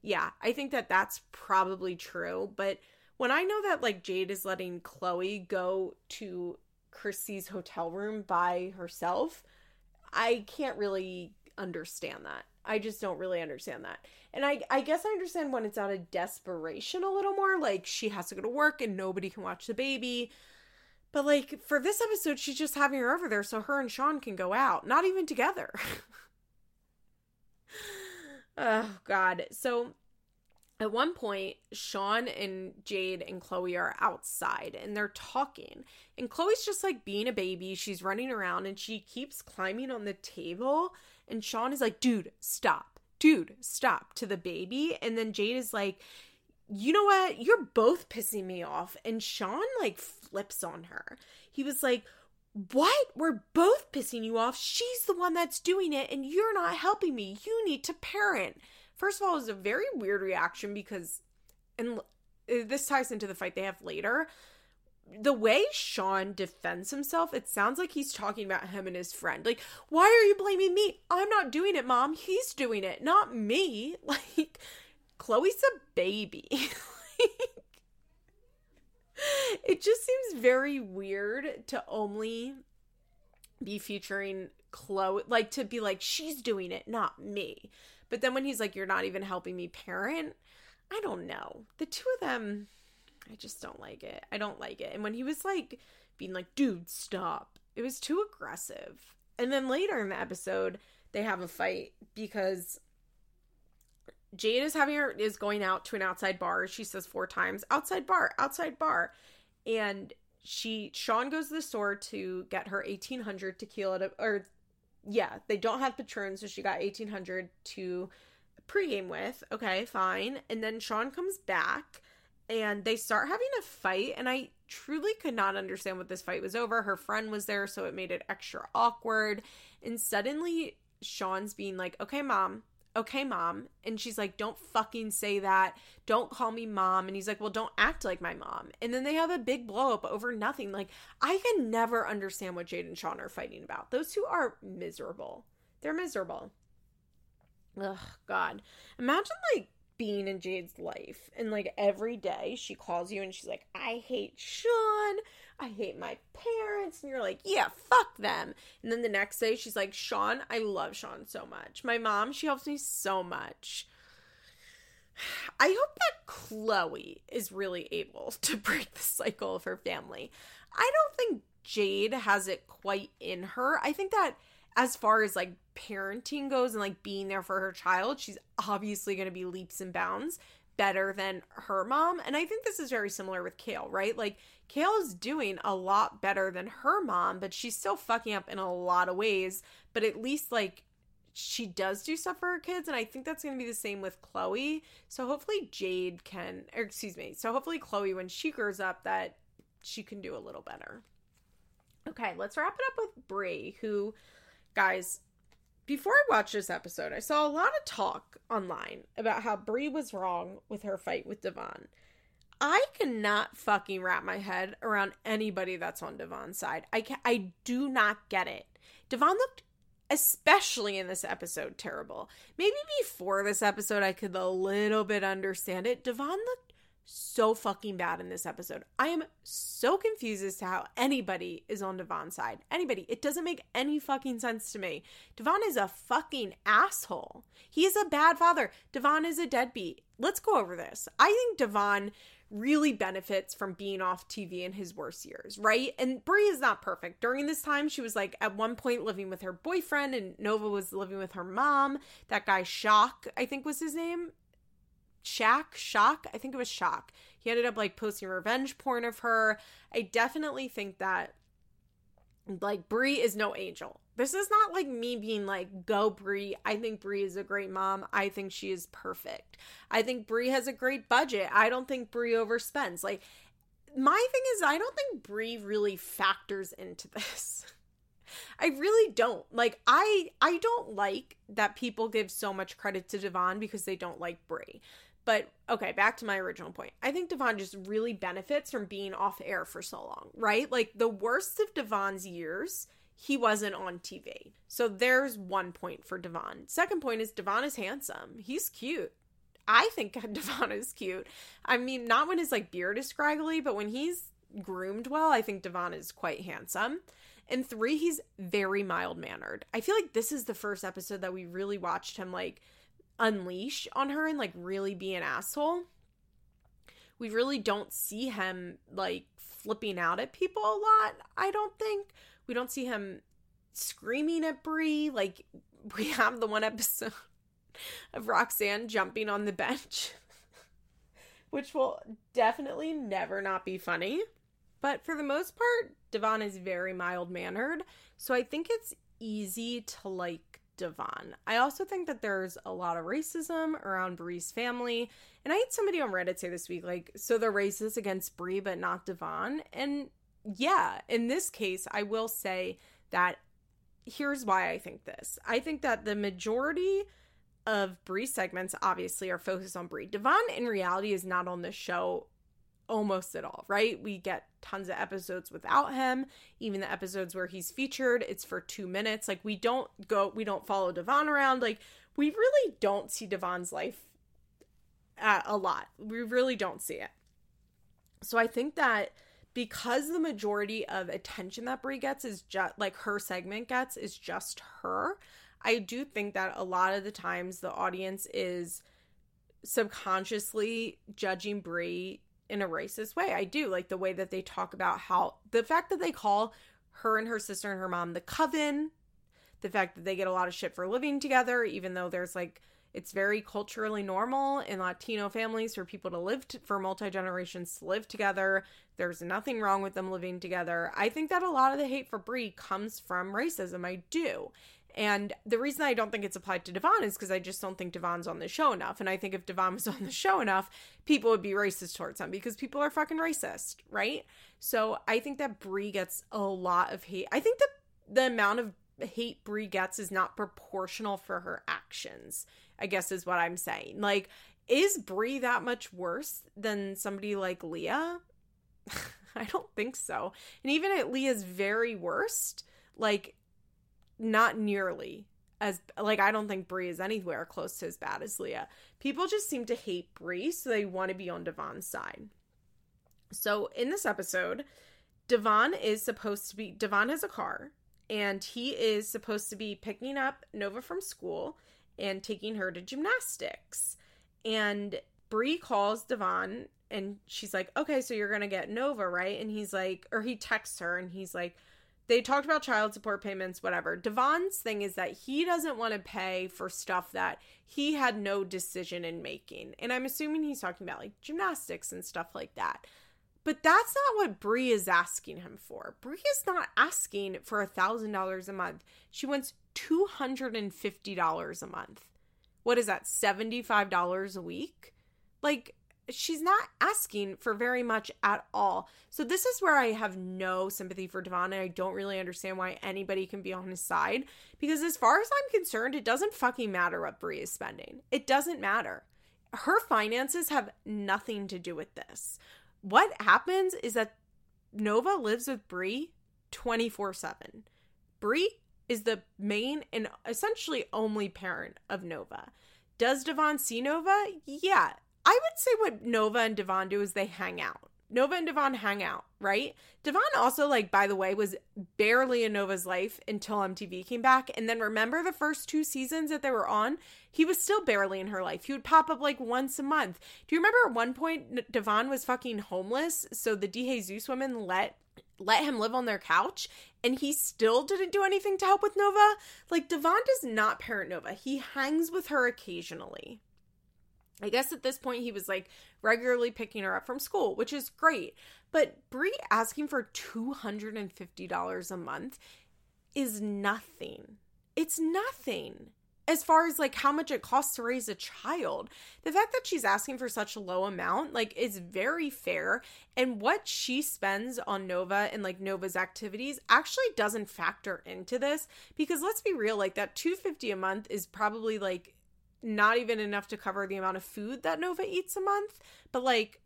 yeah I think that that's probably true but when I know that like Jade is letting Chloe go to Christy's hotel room by herself I can't really understand that. I just don't really understand that. And I I guess I understand when it's out of desperation a little more like she has to go to work and nobody can watch the baby. But like for this episode she's just having her over there so her and Sean can go out, not even together. oh god. So at one point, Sean and Jade and Chloe are outside and they're talking. And Chloe's just like being a baby. She's running around and she keeps climbing on the table. And Sean is like, dude, stop. Dude, stop to the baby. And then Jade is like, you know what? You're both pissing me off. And Sean like flips on her. He was like, what? We're both pissing you off. She's the one that's doing it, and you're not helping me. You need to parent. First of all, it was a very weird reaction because, and uh, this ties into the fight they have later. The way Sean defends himself, it sounds like he's talking about him and his friend. Like, why are you blaming me? I'm not doing it, mom. He's doing it, not me. Like, Chloe's a baby. it just seems very weird to only be featuring Chloe, like to be like, she's doing it, not me. But then when he's like, You're not even helping me parent, I don't know. The two of them, I just don't like it. I don't like it. And when he was like, being like, Dude, stop, it was too aggressive. And then later in the episode, they have a fight because Jade is having her is going out to an outside bar. She says four times, outside bar, outside bar. And she Sean goes to the store to get her 1800 tequila to, or yeah, they don't have Patron, so she got 1800 to pregame with. Okay, fine. And then Sean comes back and they start having a fight and I truly could not understand what this fight was over. Her friend was there, so it made it extra awkward. And suddenly Sean's being like, "Okay, mom, okay, mom. And she's like, don't fucking say that. Don't call me mom. And he's like, well, don't act like my mom. And then they have a big blow up over nothing. Like, I can never understand what Jade and Sean are fighting about. Those two are miserable. They're miserable. Ugh, God. Imagine, like, being in Jade's life and, like, every day she calls you and she's like, I hate Sean. I hate my parents. And you're like, yeah, fuck them. And then the next day, she's like, Sean, I love Sean so much. My mom, she helps me so much. I hope that Chloe is really able to break the cycle of her family. I don't think Jade has it quite in her. I think that as far as like parenting goes and like being there for her child, she's obviously going to be leaps and bounds better than her mom. And I think this is very similar with Kail, right? Like Kail is doing a lot better than her mom, but she's still fucking up in a lot of ways. But at least like she does do stuff for her kids and i think that's going to be the same with chloe so hopefully jade can or excuse me so hopefully chloe when she grows up that she can do a little better okay let's wrap it up with Bri who guys before i watched this episode i saw a lot of talk online about how Bri was wrong with her fight with devon I cannot fucking wrap my head around anybody that's on Devon's side. I can I do not get it. Devon looked especially in this episode, terrible. Maybe before this episode, I could a little bit understand it. Devon looked so fucking bad in this episode. I am so confused as to how anybody is on Devon's side. Anybody. It doesn't make any fucking sense to me. Devon is a fucking asshole. He is a bad father. Devon is a deadbeat. Let's go over this. I think Devon really benefits from being off TV in his worst years, right? And Bri is not perfect. During this time, she was like at one point living with her boyfriend, and Nova was living with her mom. That guy, Shock, I think was his name. Shack, Shock, I think it was Shock. He ended up like posting revenge porn of her. I definitely think that like Bri is no angel. This is not like me being like, go Bri. I think Bri is a great mom. I think she is perfect. I think Bri has a great budget. I don't think Bri overspends. Like, my thing is, I don't think Bri really factors into this. I really don't. Like I I don't like that people give so much credit to Devon because they don't like Bri. But okay, back to my original point. I think Devon just really benefits from being off air for so long, right? Like the worst of Devon's years he wasn't on TV. So there's one point for Devon. Second point is Devon is handsome. He's cute. I think Devon is cute. I mean, not when his like beard is scraggly, but when he's groomed well, I think Devon is quite handsome. And three, he's very mild mannered. I feel like this is the first episode that we really watched him like unleash on her and like really be an asshole. We really don't see him like flipping out at people a lot, I don't think. We don't see him screaming at Bri. Like we have the one episode of Roxanne jumping on the bench, which will definitely never not be funny. But for the most part, Devon is very mild mannered. So I think it's easy to like Devon. I also think that there's a lot of racism around Bri's family. And I had somebody on Reddit say this week, like, so they're racist against Bri, but not Devon. And yeah, in this case, I will say that here's why I think this. I think that the majority of Bri segments obviously are focused on Bri. Devon in reality is not on the show almost at all, right? We get tons of episodes without him. Even the episodes where he's featured, it's for two minutes. Like we don't go, we don't follow Devon around. Like we really don't see Devon's life uh, a lot. We really don't see it. So I think that because the majority of attention that Bri gets is just like her segment gets is just her. I do think that a lot of the times the audience is subconsciously judging Bri in a racist way. I do like the way that they talk about how the fact that they call her and her sister and her mom the coven, the fact that they get a lot of shit for living together, even though there's like it's very culturally normal in Latino families for people to live t- for multi generations to live together. There's nothing wrong with them living together. I think that a lot of the hate for Bri comes from racism. I do. And the reason I don't think it's applied to Devon is because I just don't think Devon's on the show enough. And I think if Devon was on the show enough, people would be racist towards him because people are fucking racist, right? So I think that Bri gets a lot of hate. I think that the amount of hate Bri gets is not proportional for her actions. I guess is what I'm saying. Like, is Bri that much worse than somebody like Leah? I don't think so. And even at Leah's very worst, like, not nearly as like I don't think Bri is anywhere close to as bad as Leah. People just seem to hate Bri, so they want to be on Devon's side. So in this episode, Devon is supposed to be Devon has a car and he is supposed to be picking up Nova from school and taking her to gymnastics. And Bri calls Devon and she's like, okay, so you're going to get Nova, right? And he's like, or he texts her and he's like, they talked about child support payments, whatever. Devon's thing is that he doesn't want to pay for stuff that he had no decision in making. And I'm assuming he's talking about like gymnastics and stuff like that. But that's not what Bri is asking him for. Bri is not asking for a thousand dollars a month. She wants two hundred and fifty dollars a month. What is that? Seventy five dollars a week? Like she's not asking for very much at all. So this is where I have no sympathy for Devon and I don't really understand why anybody can be on his side because as far as I'm concerned, it doesn't fucking matter what Bri is spending. It doesn't matter. Her finances have nothing to do with this. What happens is that Nova lives with Bri 24/7. Bri is the main and essentially only parent of Nova. Does Devon see Nova? Yeah, I would say what Nova and Devon do is they hang out. Nova and Devon hang out, right? Devon also, like, by the way, was barely in Nova's life until MTV came back. And then remember the first two seasons that they were on? He was still barely in her life. He would pop up like once a month. Do you remember at one point Devon was fucking homeless? So the DeJesus women let let him live on their couch and he still didn't do anything to help with Nova? Like, Devon does not parent Nova. He hangs with her occasionally. I guess at this point he was like regularly picking her up from school, which is great. But Bri asking for $250 a month is nothing. It's nothing as far as like how much it costs to raise a child. The fact that she's asking for such a low amount like is very fair and what she spends on Nova and like Nova's activities actually doesn't factor into this because let's be real like that 250 a month is probably like not even enough to cover the amount of food that Nova eats a month. But like,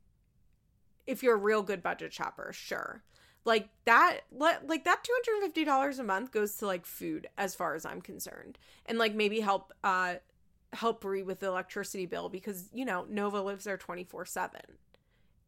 if you're a real good budget shopper, sure. Like that, like that two hundred fifty dollars a month goes to like food, as far as I'm concerned, and like maybe help, uh, help Bri with the electricity bill because you know Nova lives there twenty four seven,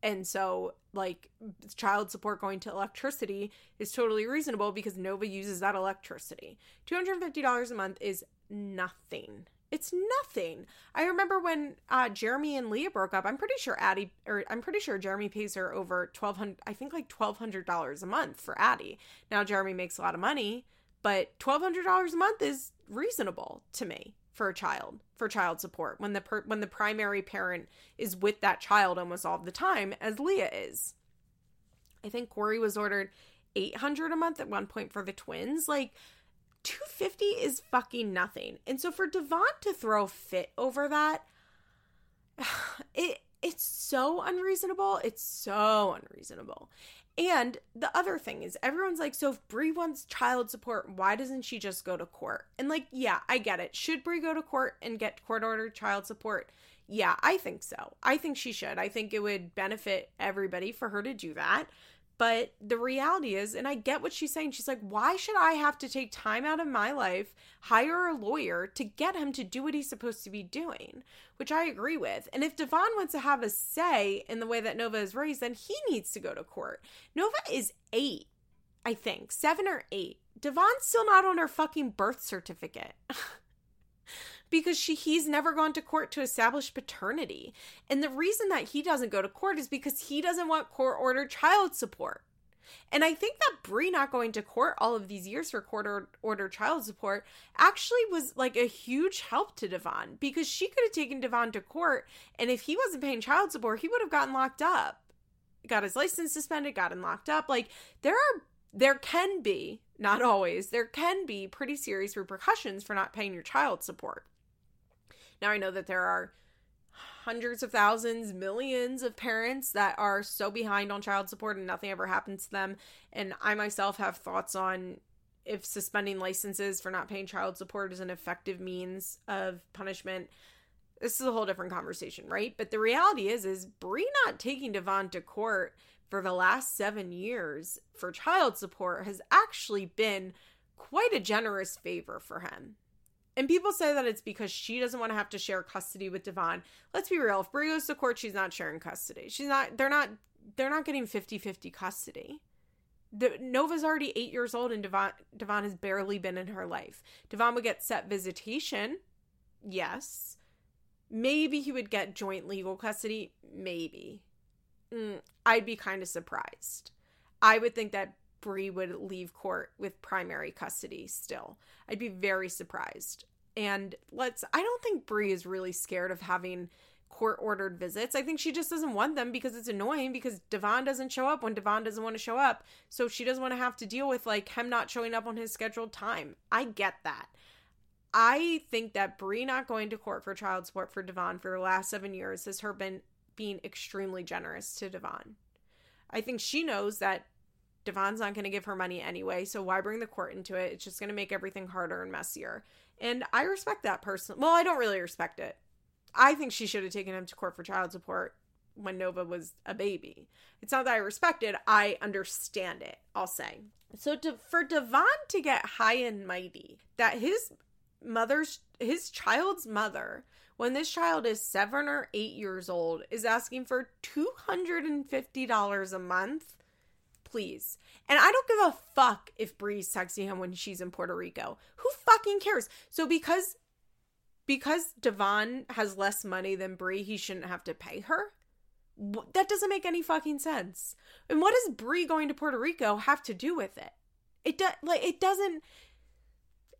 and so like child support going to electricity is totally reasonable because Nova uses that electricity. Two hundred fifty dollars a month is nothing it's nothing. I remember when uh, Jeremy and Leah broke up. I'm pretty sure Addie, or I'm pretty sure Jeremy pays her over twelve hundred. I think like twelve hundred dollars a month for Addie. Now Jeremy makes a lot of money, but twelve hundred dollars a month is reasonable to me for a child for child support when the per, when the primary parent is with that child almost all the time, as Leah is. I think Corey was ordered eight hundred a month at one point for the twins. Like 250 is fucking nothing. And so for Devon to throw fit over that, it it's so unreasonable. It's so unreasonable. And the other thing is, everyone's like, so if Bri wants child support, why doesn't she just go to court? And like, yeah, I get it. Should Bri go to court and get court ordered child support? Yeah, I think so. I think she should. I think it would benefit everybody for her to do that. But the reality is, and I get what she's saying, she's like, why should I have to take time out of my life, hire a lawyer to get him to do what he's supposed to be doing? Which I agree with. And if Devon wants to have a say in the way that Nova is raised, then he needs to go to court. Nova is eight, I think, seven or eight. Devon's still not on her fucking birth certificate. because she he's never gone to court to establish paternity. And the reason that he doesn't go to court is because he doesn't want court ordered child support. And I think that Bri not going to court all of these years for court order child support actually was like a huge help to Devon because she could have taken Devon to court and if he wasn't paying child support, he would have gotten locked up. Got his license suspended, gotten locked up. Like there are there can be, not always, there can be pretty serious repercussions for not paying your child support. Now I know that there are hundreds of thousands, millions of parents that are so behind on child support and nothing ever happens to them. And I myself have thoughts on if suspending licenses for not paying child support is an effective means of punishment. This is a whole different conversation, right? But the reality is, is Bri not taking Devon to court for the last seven years for child support has actually been quite a generous favor for him. And people say that it's because she doesn't want to have to share custody with Devon. Let's be real. If Bri goes to court, she's not sharing custody. She's not, they're not, they're not getting 50 50 custody. The, Nova's already eight years old and Devon, Devon has barely been in her life. Devon would get set visitation. Yes. Maybe he would get joint legal custody. Maybe. Mm, I'd be kind of surprised. I would think that Bri would leave court with primary custody still. I'd be very surprised. And let's, I don't think Bri is really scared of having court ordered visits. I think she just doesn't want them because it's annoying because Devon doesn't show up when Devon doesn't want to show up. So she doesn't want to have to deal with like him not showing up on his scheduled time. I get that. I think that Bri not going to court for child support for Devon for the last seven years has her been being extremely generous to Devon. I think she knows that Devon's not going to give her money anyway, so why bring the court into it? It's just going to make everything harder and messier. And I respect that person. Well, I don't really respect it. I think she should have taken him to court for child support when Nova was a baby. It's not that I respect it, I understand it, I'll say. So to, for Devon to get high and mighty, that his mother's his child's mother when this child is 7 or 8 years old is asking for $250 a month please. And I don't give a fuck if Bri's texting him when she's in Puerto Rico. Who fucking cares? So because because Devon has less money than Bri, he shouldn't have to pay her? That doesn't make any fucking sense. And what does Bri going to Puerto Rico have to do with it? It does like it doesn't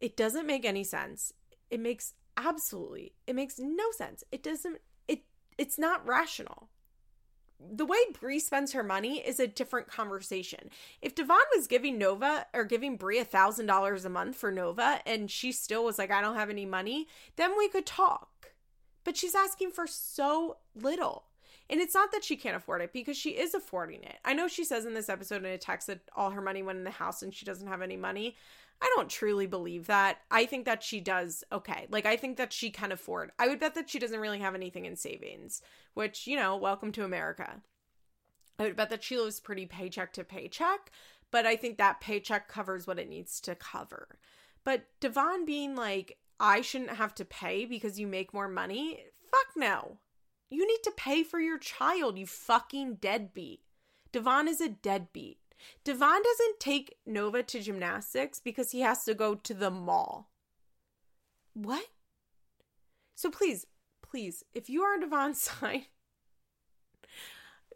it doesn't make any sense. It makes absolutely it makes no sense. It doesn't it it's not rational the way Bri spends her money is a different conversation. If Devon was giving Nova or giving Bri a thousand dollars a month for Nova and she still was like, I don't have any money, then we could talk. But she's asking for so little. And it's not that she can't afford it because she is affording it. I know she says in this episode in a text that all her money went in the house and she doesn't have any money. I don't truly believe that. I think that she does okay. Like I think that she can afford. I would bet that she doesn't really have anything in savings, which, you know, welcome to America. I would bet that she lives pretty paycheck to paycheck, but I think that paycheck covers what it needs to cover. But Devon being like, I shouldn't have to pay because you make more money, fuck no. You need to pay for your child, you fucking deadbeat. Devon is a deadbeat. Devon doesn't take Nova to gymnastics because he has to go to the mall. What? So please, please, if you are on Devon's side,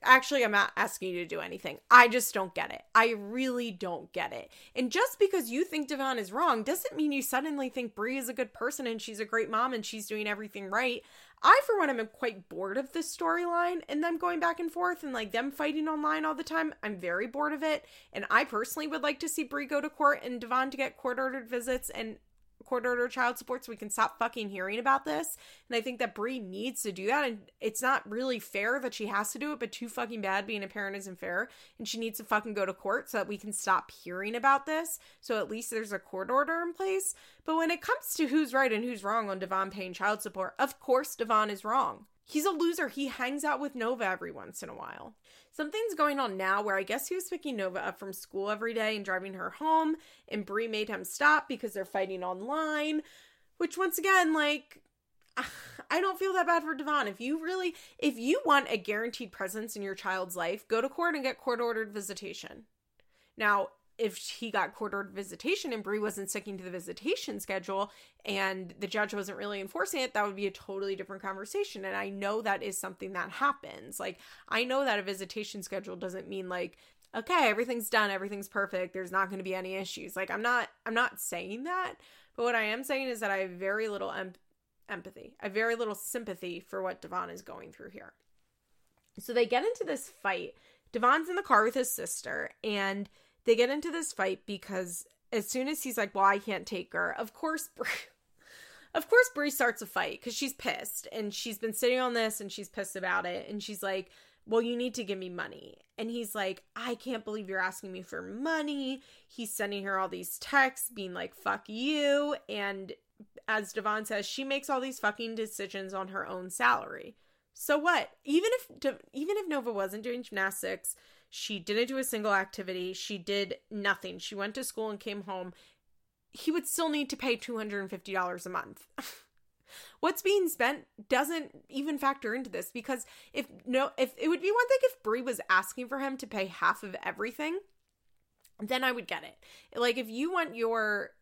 actually, I'm not asking you to do anything. I just don't get it. I really don't get it. And just because you think Devon is wrong doesn't mean you suddenly think Bri is a good person and she's a great mom and she's doing everything right. I, for one, am quite bored of this storyline and them going back and forth and like them fighting online all the time. I'm very bored of it. And I personally would like to see Bri go to court and Devon to get court ordered visits and court order child support so we can stop fucking hearing about this. And I think that Bri needs to do that. And it's not really fair that she has to do it, but too fucking bad being a parent isn't fair. And she needs to fucking go to court so that we can stop hearing about this. So at least there's a court order in place. But when it comes to who's right and who's wrong on Devon paying child support, of course Devon is wrong. He's a loser. He hangs out with Nova every once in a while. Something's going on now where I guess he was picking Nova up from school every day and driving her home, and Bri made him stop because they're fighting online. Which, once again, like, I don't feel that bad for Devon. If you really, if you want a guaranteed presence in your child's life, go to court and get court ordered visitation. Now, if he got court ordered visitation and Bri wasn't sticking to the visitation schedule and the judge wasn't really enforcing it, that would be a totally different conversation. And I know that is something that happens. Like, I know that a visitation schedule doesn't mean like, okay, everything's done, everything's perfect, there's not going to be any issues. Like, I'm not, I'm not saying that. But what I am saying is that I have very little em- empathy. I have very little sympathy for what Devon is going through here. So they get into this fight. Devon's in the car with his sister, and they get into this fight because as soon as he's like, "Well, I can't take her," of course, of course, Bri starts a fight because she's pissed and she's been sitting on this and she's pissed about it, and she's like, "Well, you need to give me money," and he's like, "I can't believe you're asking me for money." He's sending her all these texts, being like, "Fuck you," and as Devon says, she makes all these fucking decisions on her own salary. So what? Even if even if Nova wasn't doing gymnastics, she didn't do a single activity. She did nothing. She went to school and came home. He would still need to pay $250 a month. What's being spent doesn't even factor into this because if no if it would be one thing if Bri was asking for him to pay half of everything, then I would get it. Like if you want your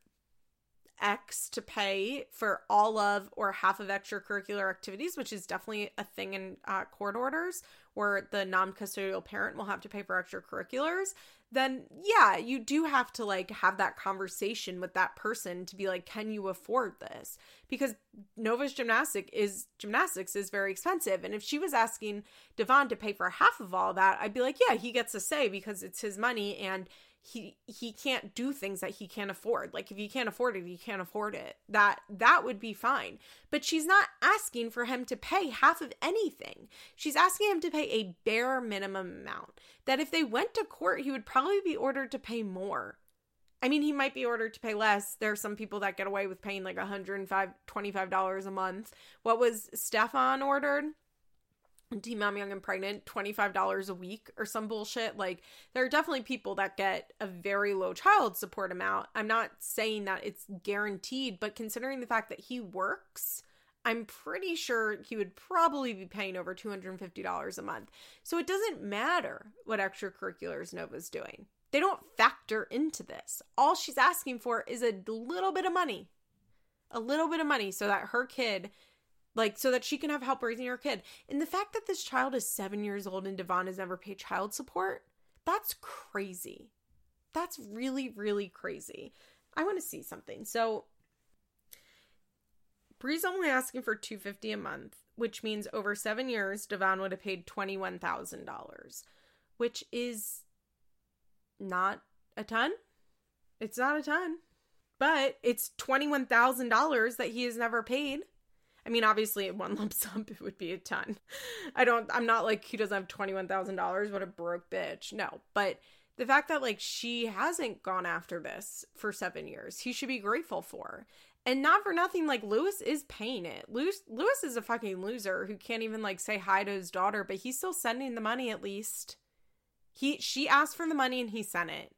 X to pay for all of or half of extracurricular activities, which is definitely a thing in uh, court orders where the non custodial parent will have to pay for extracurriculars, then yeah, you do have to like have that conversation with that person to be like, can you afford this? Because Nova's gymnastic is gymnastics is very expensive. And if she was asking Devon to pay for half of all that, I'd be like, yeah, he gets a say because it's his money and he he can't do things that he can't afford. Like if you can't afford it you can't afford it. That that would be fine. But she's not asking for him to pay half of anything. She's asking him to pay a bare minimum amount that if they went to court he would probably be ordered to pay more. I mean he might be ordered to pay less. There are some people that get away with paying like 105 $25 a month. What was Stephan ordered Teen Mom Young and Pregnant $25 a week or some bullshit. Like, there are definitely people that get a very low child support amount. I'm not saying that it's guaranteed, but considering the fact that he works, I'm pretty sure he would probably be paying over $250 a month. So it doesn't matter what extracurriculars Nova's doing. They don't factor into this. All she's asking for is a little bit of money. A little bit of money so that her kid like so that she can have help raising her kid. And the fact that this child is seven years old and Devon has never paid child support, that's crazy. That's really, really crazy. I want to see something. So Bri's only asking for 250 a month, which means over seven years, Devon would have paid $21,000, which is not a ton. It's not a ton, but it's $21,000 that he has never paid. I mean, obviously, in one lump sum it would be a ton. I don't. I'm not like he doesn't have twenty one thousand dollars. What a broke bitch. No, but the fact that like she hasn't gone after this for seven years, he should be grateful for. And not for nothing, like Lewis is paying it. Lewis Lewis is a fucking loser who can't even like say hi to his daughter, but he's still sending the money at least. He she asked for the money and he sent it.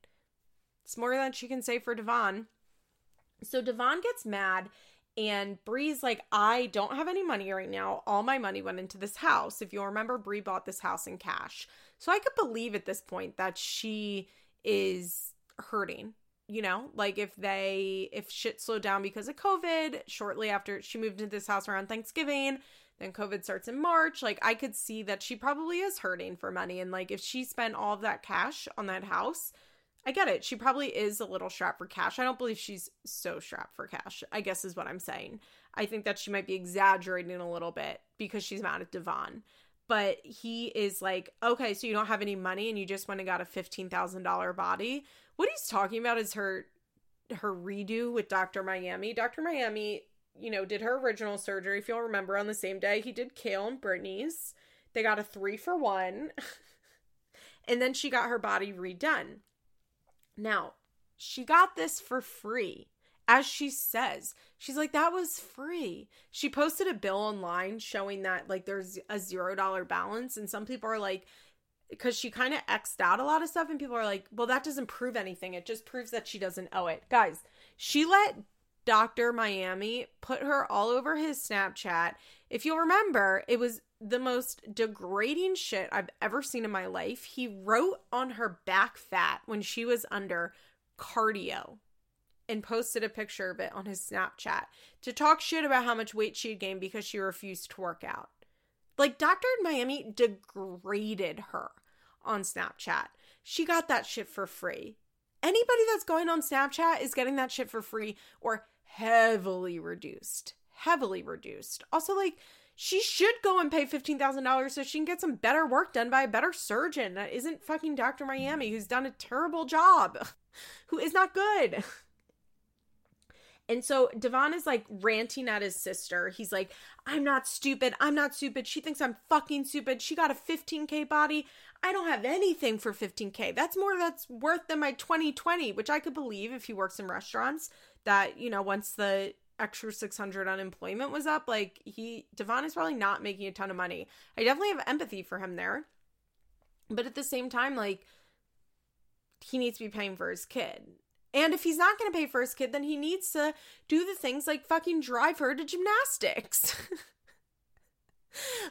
It's more than she can say for Devon. So Devon gets mad and Bri's like, I don't have any money right now. All my money went into this house. If you'll remember, Bree bought this house in cash. So I could believe at this point that she is hurting. You know, like if they, if shit slowed down because of COVID, shortly after she moved into this house around Thanksgiving, then COVID starts in March. Like I could see that she probably is hurting for money. And like if she spent all of that cash on that house, I get it. She probably is a little strapped for cash. I don't believe she's so strapped for cash, I guess is what I'm saying. I think that she might be exaggerating a little bit because she's mad at Devon. But he is like, okay, so you don't have any money and you just went and got a $15,000 body. What he's talking about is her her redo with Dr. Miami. Dr. Miami, you know, did her original surgery. If you'll remember, on the same day he did Kail and Brittany's. They got a three for one. and then she got her body redone. Now, she got this for free. As she says, she's like, that was free. She posted a bill online showing that, like, there's a zero dollar balance. And some people are like, because she kind of xed out a lot of stuff, and people are like, well, that doesn't prove anything. It just proves that she doesn't owe it. Guys, she let Dr. Miami put her all over his Snapchat. If you'll remember, it was the most degrading shit I've ever seen in my life. He wrote on her back fat when she was under cardio and posted a picture of it on his Snapchat to talk shit about how much weight she had gained because she refused to work out. Like Dr. Miami degraded her on Snapchat. She got that shit for free. Anybody that's going on Snapchat is getting that shit for free or heavily reduced. Heavily reduced. Also, like, she should go and pay $15,000 so she can get some better work done by a better surgeon that isn't fucking Dr. Miami, who's done a terrible job, who is not good. And so Devon is like ranting at his sister. He's like, I'm not stupid. I'm not stupid. She thinks I'm fucking stupid. She got a 15K body. I don't have anything for 15K. That's more that's worth than my 2020, which I could believe if he works in restaurants that, you know, once the extra 600 unemployment was up like he devon is probably not making a ton of money. I definitely have empathy for him there. But at the same time like he needs to be paying for his kid. And if he's not going to pay for his kid then he needs to do the things like fucking drive her to gymnastics.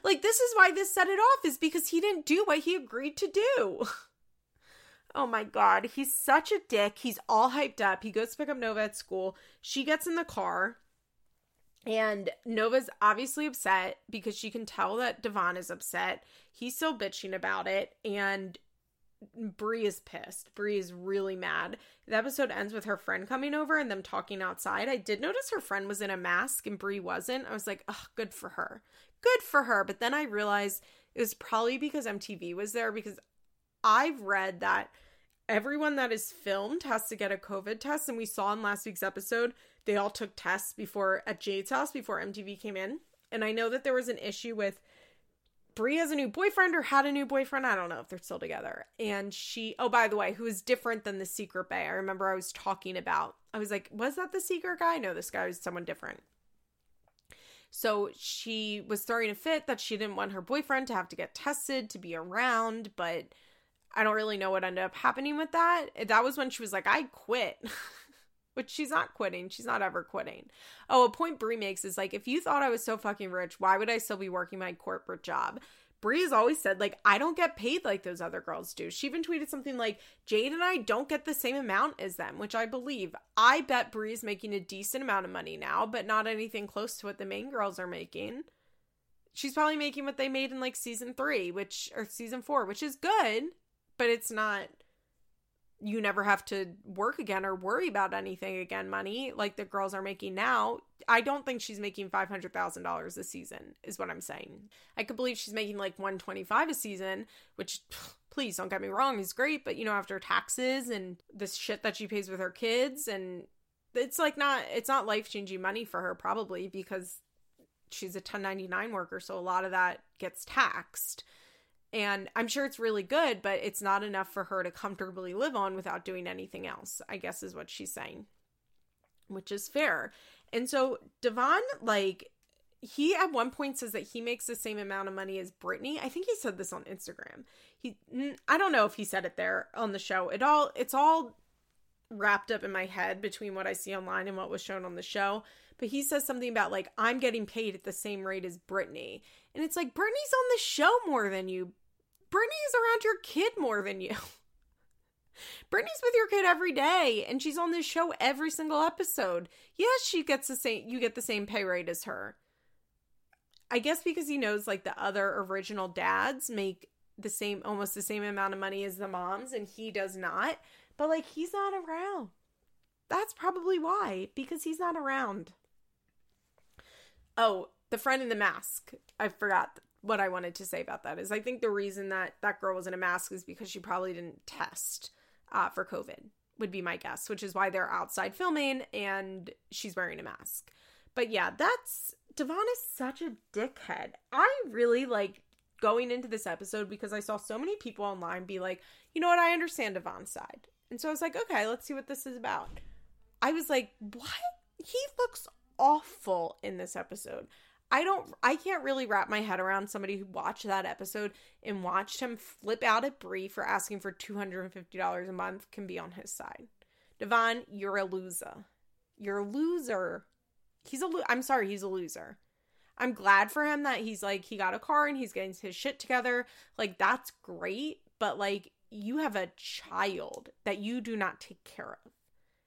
Like this is why this set it off is because he didn't do what he agreed to do Oh my god, he's such a dick. He's all hyped up. He goes to pick up Nova at school. She gets in the car. And Nova's obviously upset because she can tell that Devon is upset. He's still bitching about it. And Bri is pissed. Bri is really mad. The episode ends with her friend coming over and them talking outside. I did notice her friend was in a mask and Bri wasn't. I was like, oh, good for her. Good for her. But then I realized it was probably because MTV was there because I've read that everyone that is filmed has to get a COVID test. And we saw in last week's episode, they all took tests before at Jade's house before MTV came in. And I know that there was an issue with Bri has a new boyfriend or had a new boyfriend. I don't know if they're still together. And she, oh, by the way, who is different than the secret Bay. I remember I was talking about, I was like, was that the secret guy? No, this guy was someone different. So she was throwing a fit that she didn't want her boyfriend to have to get tested to be around, but I don't really know what ended up happening with that. That was when she was like, I quit. Which she's not quitting. She's not ever quitting. Oh, a point Bri makes is like, if you thought I was so fucking rich, why would I still be working my corporate job? Bri has always said, like, I don't get paid like those other girls do. She even tweeted something like, Jade and I don't get the same amount as them, which I believe. I bet Bri's making a decent amount of money now, but not anything close to what the main girls are making. She's probably making what they made in like season three, which, or season four, which is good, but it's not you never have to work again or worry about anything again money like the girls are making now. I don't think she's making $500000 a season is what i'm saying. I could believe she's making like 125 a season which please don't get me wrong is great but you know after taxes and this shit that she pays with her kids and it's like not it's not life changing money for her probably because she's a 1099 worker so a lot of that gets taxed and I'm sure it's really good, but it's not enough for her to comfortably live on without doing anything else, I guess is what she's saying, which is fair. And so Devon, like, he at one point says that he makes the same amount of money as Brittany. I think he said this on Instagram. He, I don't know if he said it there on the show. It all, it's all wrapped up in my head between what I see online and what was shown on the show. But he says something about like I'm getting paid at the same rate as Brittany, and it's like Brittany's on the show more than you. Brittany's around your kid more than you. Brittany's with your kid every day and she's on this show every single episode. Yes, she gets the same you get the same pay rate as her. I guess because he knows like the other original dads make the same almost the same amount of money as the moms and he does not. But like he's not around. That's probably why because he's not around. Oh, the friend in the mask. I forgot what I wanted to say about that is I think the reason that that girl was in a mask is because she probably didn't test uh, for COVID, would be my guess, which is why they're outside filming and she's wearing a mask. But yeah, that's Devon is such a dickhead. I really like going into this episode because I saw so many people online be like, you know what, I understand Devon's side. And so I was like, okay, let's see what this is about. I was like, what? He looks awful in this episode. I don't I can't really wrap my head around somebody who watched that episode and watched him flip out at Bri for asking for $250 a month can be on his side. Devon, you're a loser. You're a loser. He's a lo- I'm sorry, he's a loser. I'm glad for him that he's like he got a car and he's getting his shit together. Like that's great, but like you have a child that you do not take care of.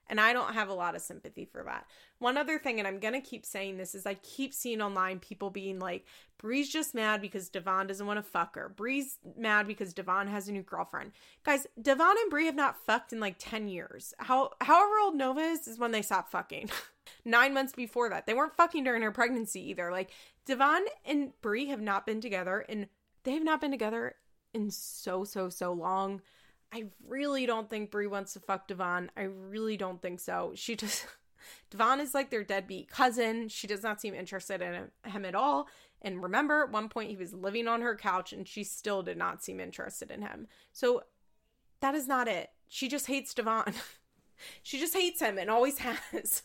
And I don't have a lot of sympathy for that. One other thing, and I'm going to keep saying this, is I keep seeing online people being like, Bri's just mad because Devon doesn't want to fuck her. Bri's mad because Devon has a new girlfriend. Guys, Devon and Bri have not fucked in like 10 years. How however old Nova is is when they stopped fucking. Nine months before that. They weren't fucking during her pregnancy either. Like Devon and Bri have not been together and they have not been together in so, so, so long. I really don't think Bri wants to fuck Devon. I really don't think so. She just Devon is like their deadbeat cousin. She does not seem interested in him at all. And remember, at one point he was living on her couch and she still did not seem interested in him. So that is not it. She just hates Devon. she just hates him and always has.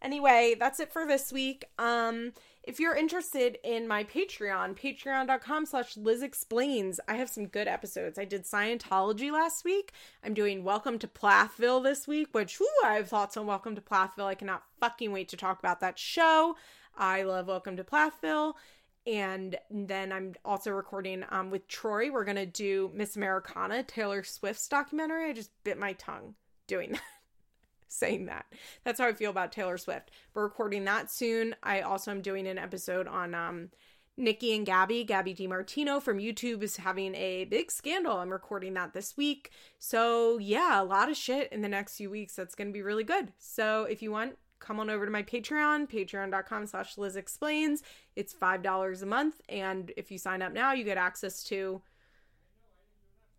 anyway, that's it for this week. Um if you're interested in my Patreon, patreon.com slash Liz Explains, I have some good episodes. I did Scientology last week. I'm doing Welcome to Plathville this week, which, whoo, I have thoughts on Welcome to Plathville. I cannot fucking wait to talk about that show. I love Welcome to Plathville. and then I'm also recording um, with Troy. We're gonna do Miss Americana, Taylor Swift's documentary. I just bit my tongue doing that, saying that. That's how I feel about Taylor Swift. We're recording that soon. I also am doing an episode on um, Niki and Gabi. Gabi DeMartino from YouTube is having a big scandal. I'm recording that this week. So yeah, a lot of shit in the next few weeks. That's gonna be really good. So if you want come on over to my Patreon, patreon.com slash Liz Explains. It's $5 a month. And if you sign up now, you get access to,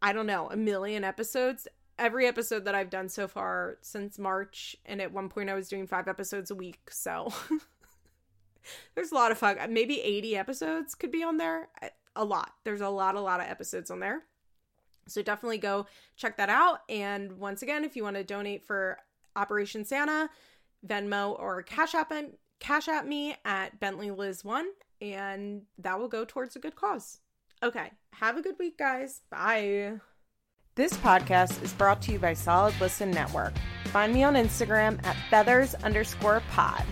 I don't know, a million episodes. Every episode that I've done so far since March. And at one point, I was doing five episodes a week. So there's a lot of fun. Maybe 80 episodes could be on there. A lot. There's a lot, a lot of episodes on there. So definitely go check that out. And once again, if you want to donate for Operation Santa, Venmo or Cash App Cash App me at Bentley Liz one and that will go towards a good cause. Okay, have a good week, guys. Bye. This podcast is brought to you by Solid Listen Network. Find me on Instagram at feathers underscore pod.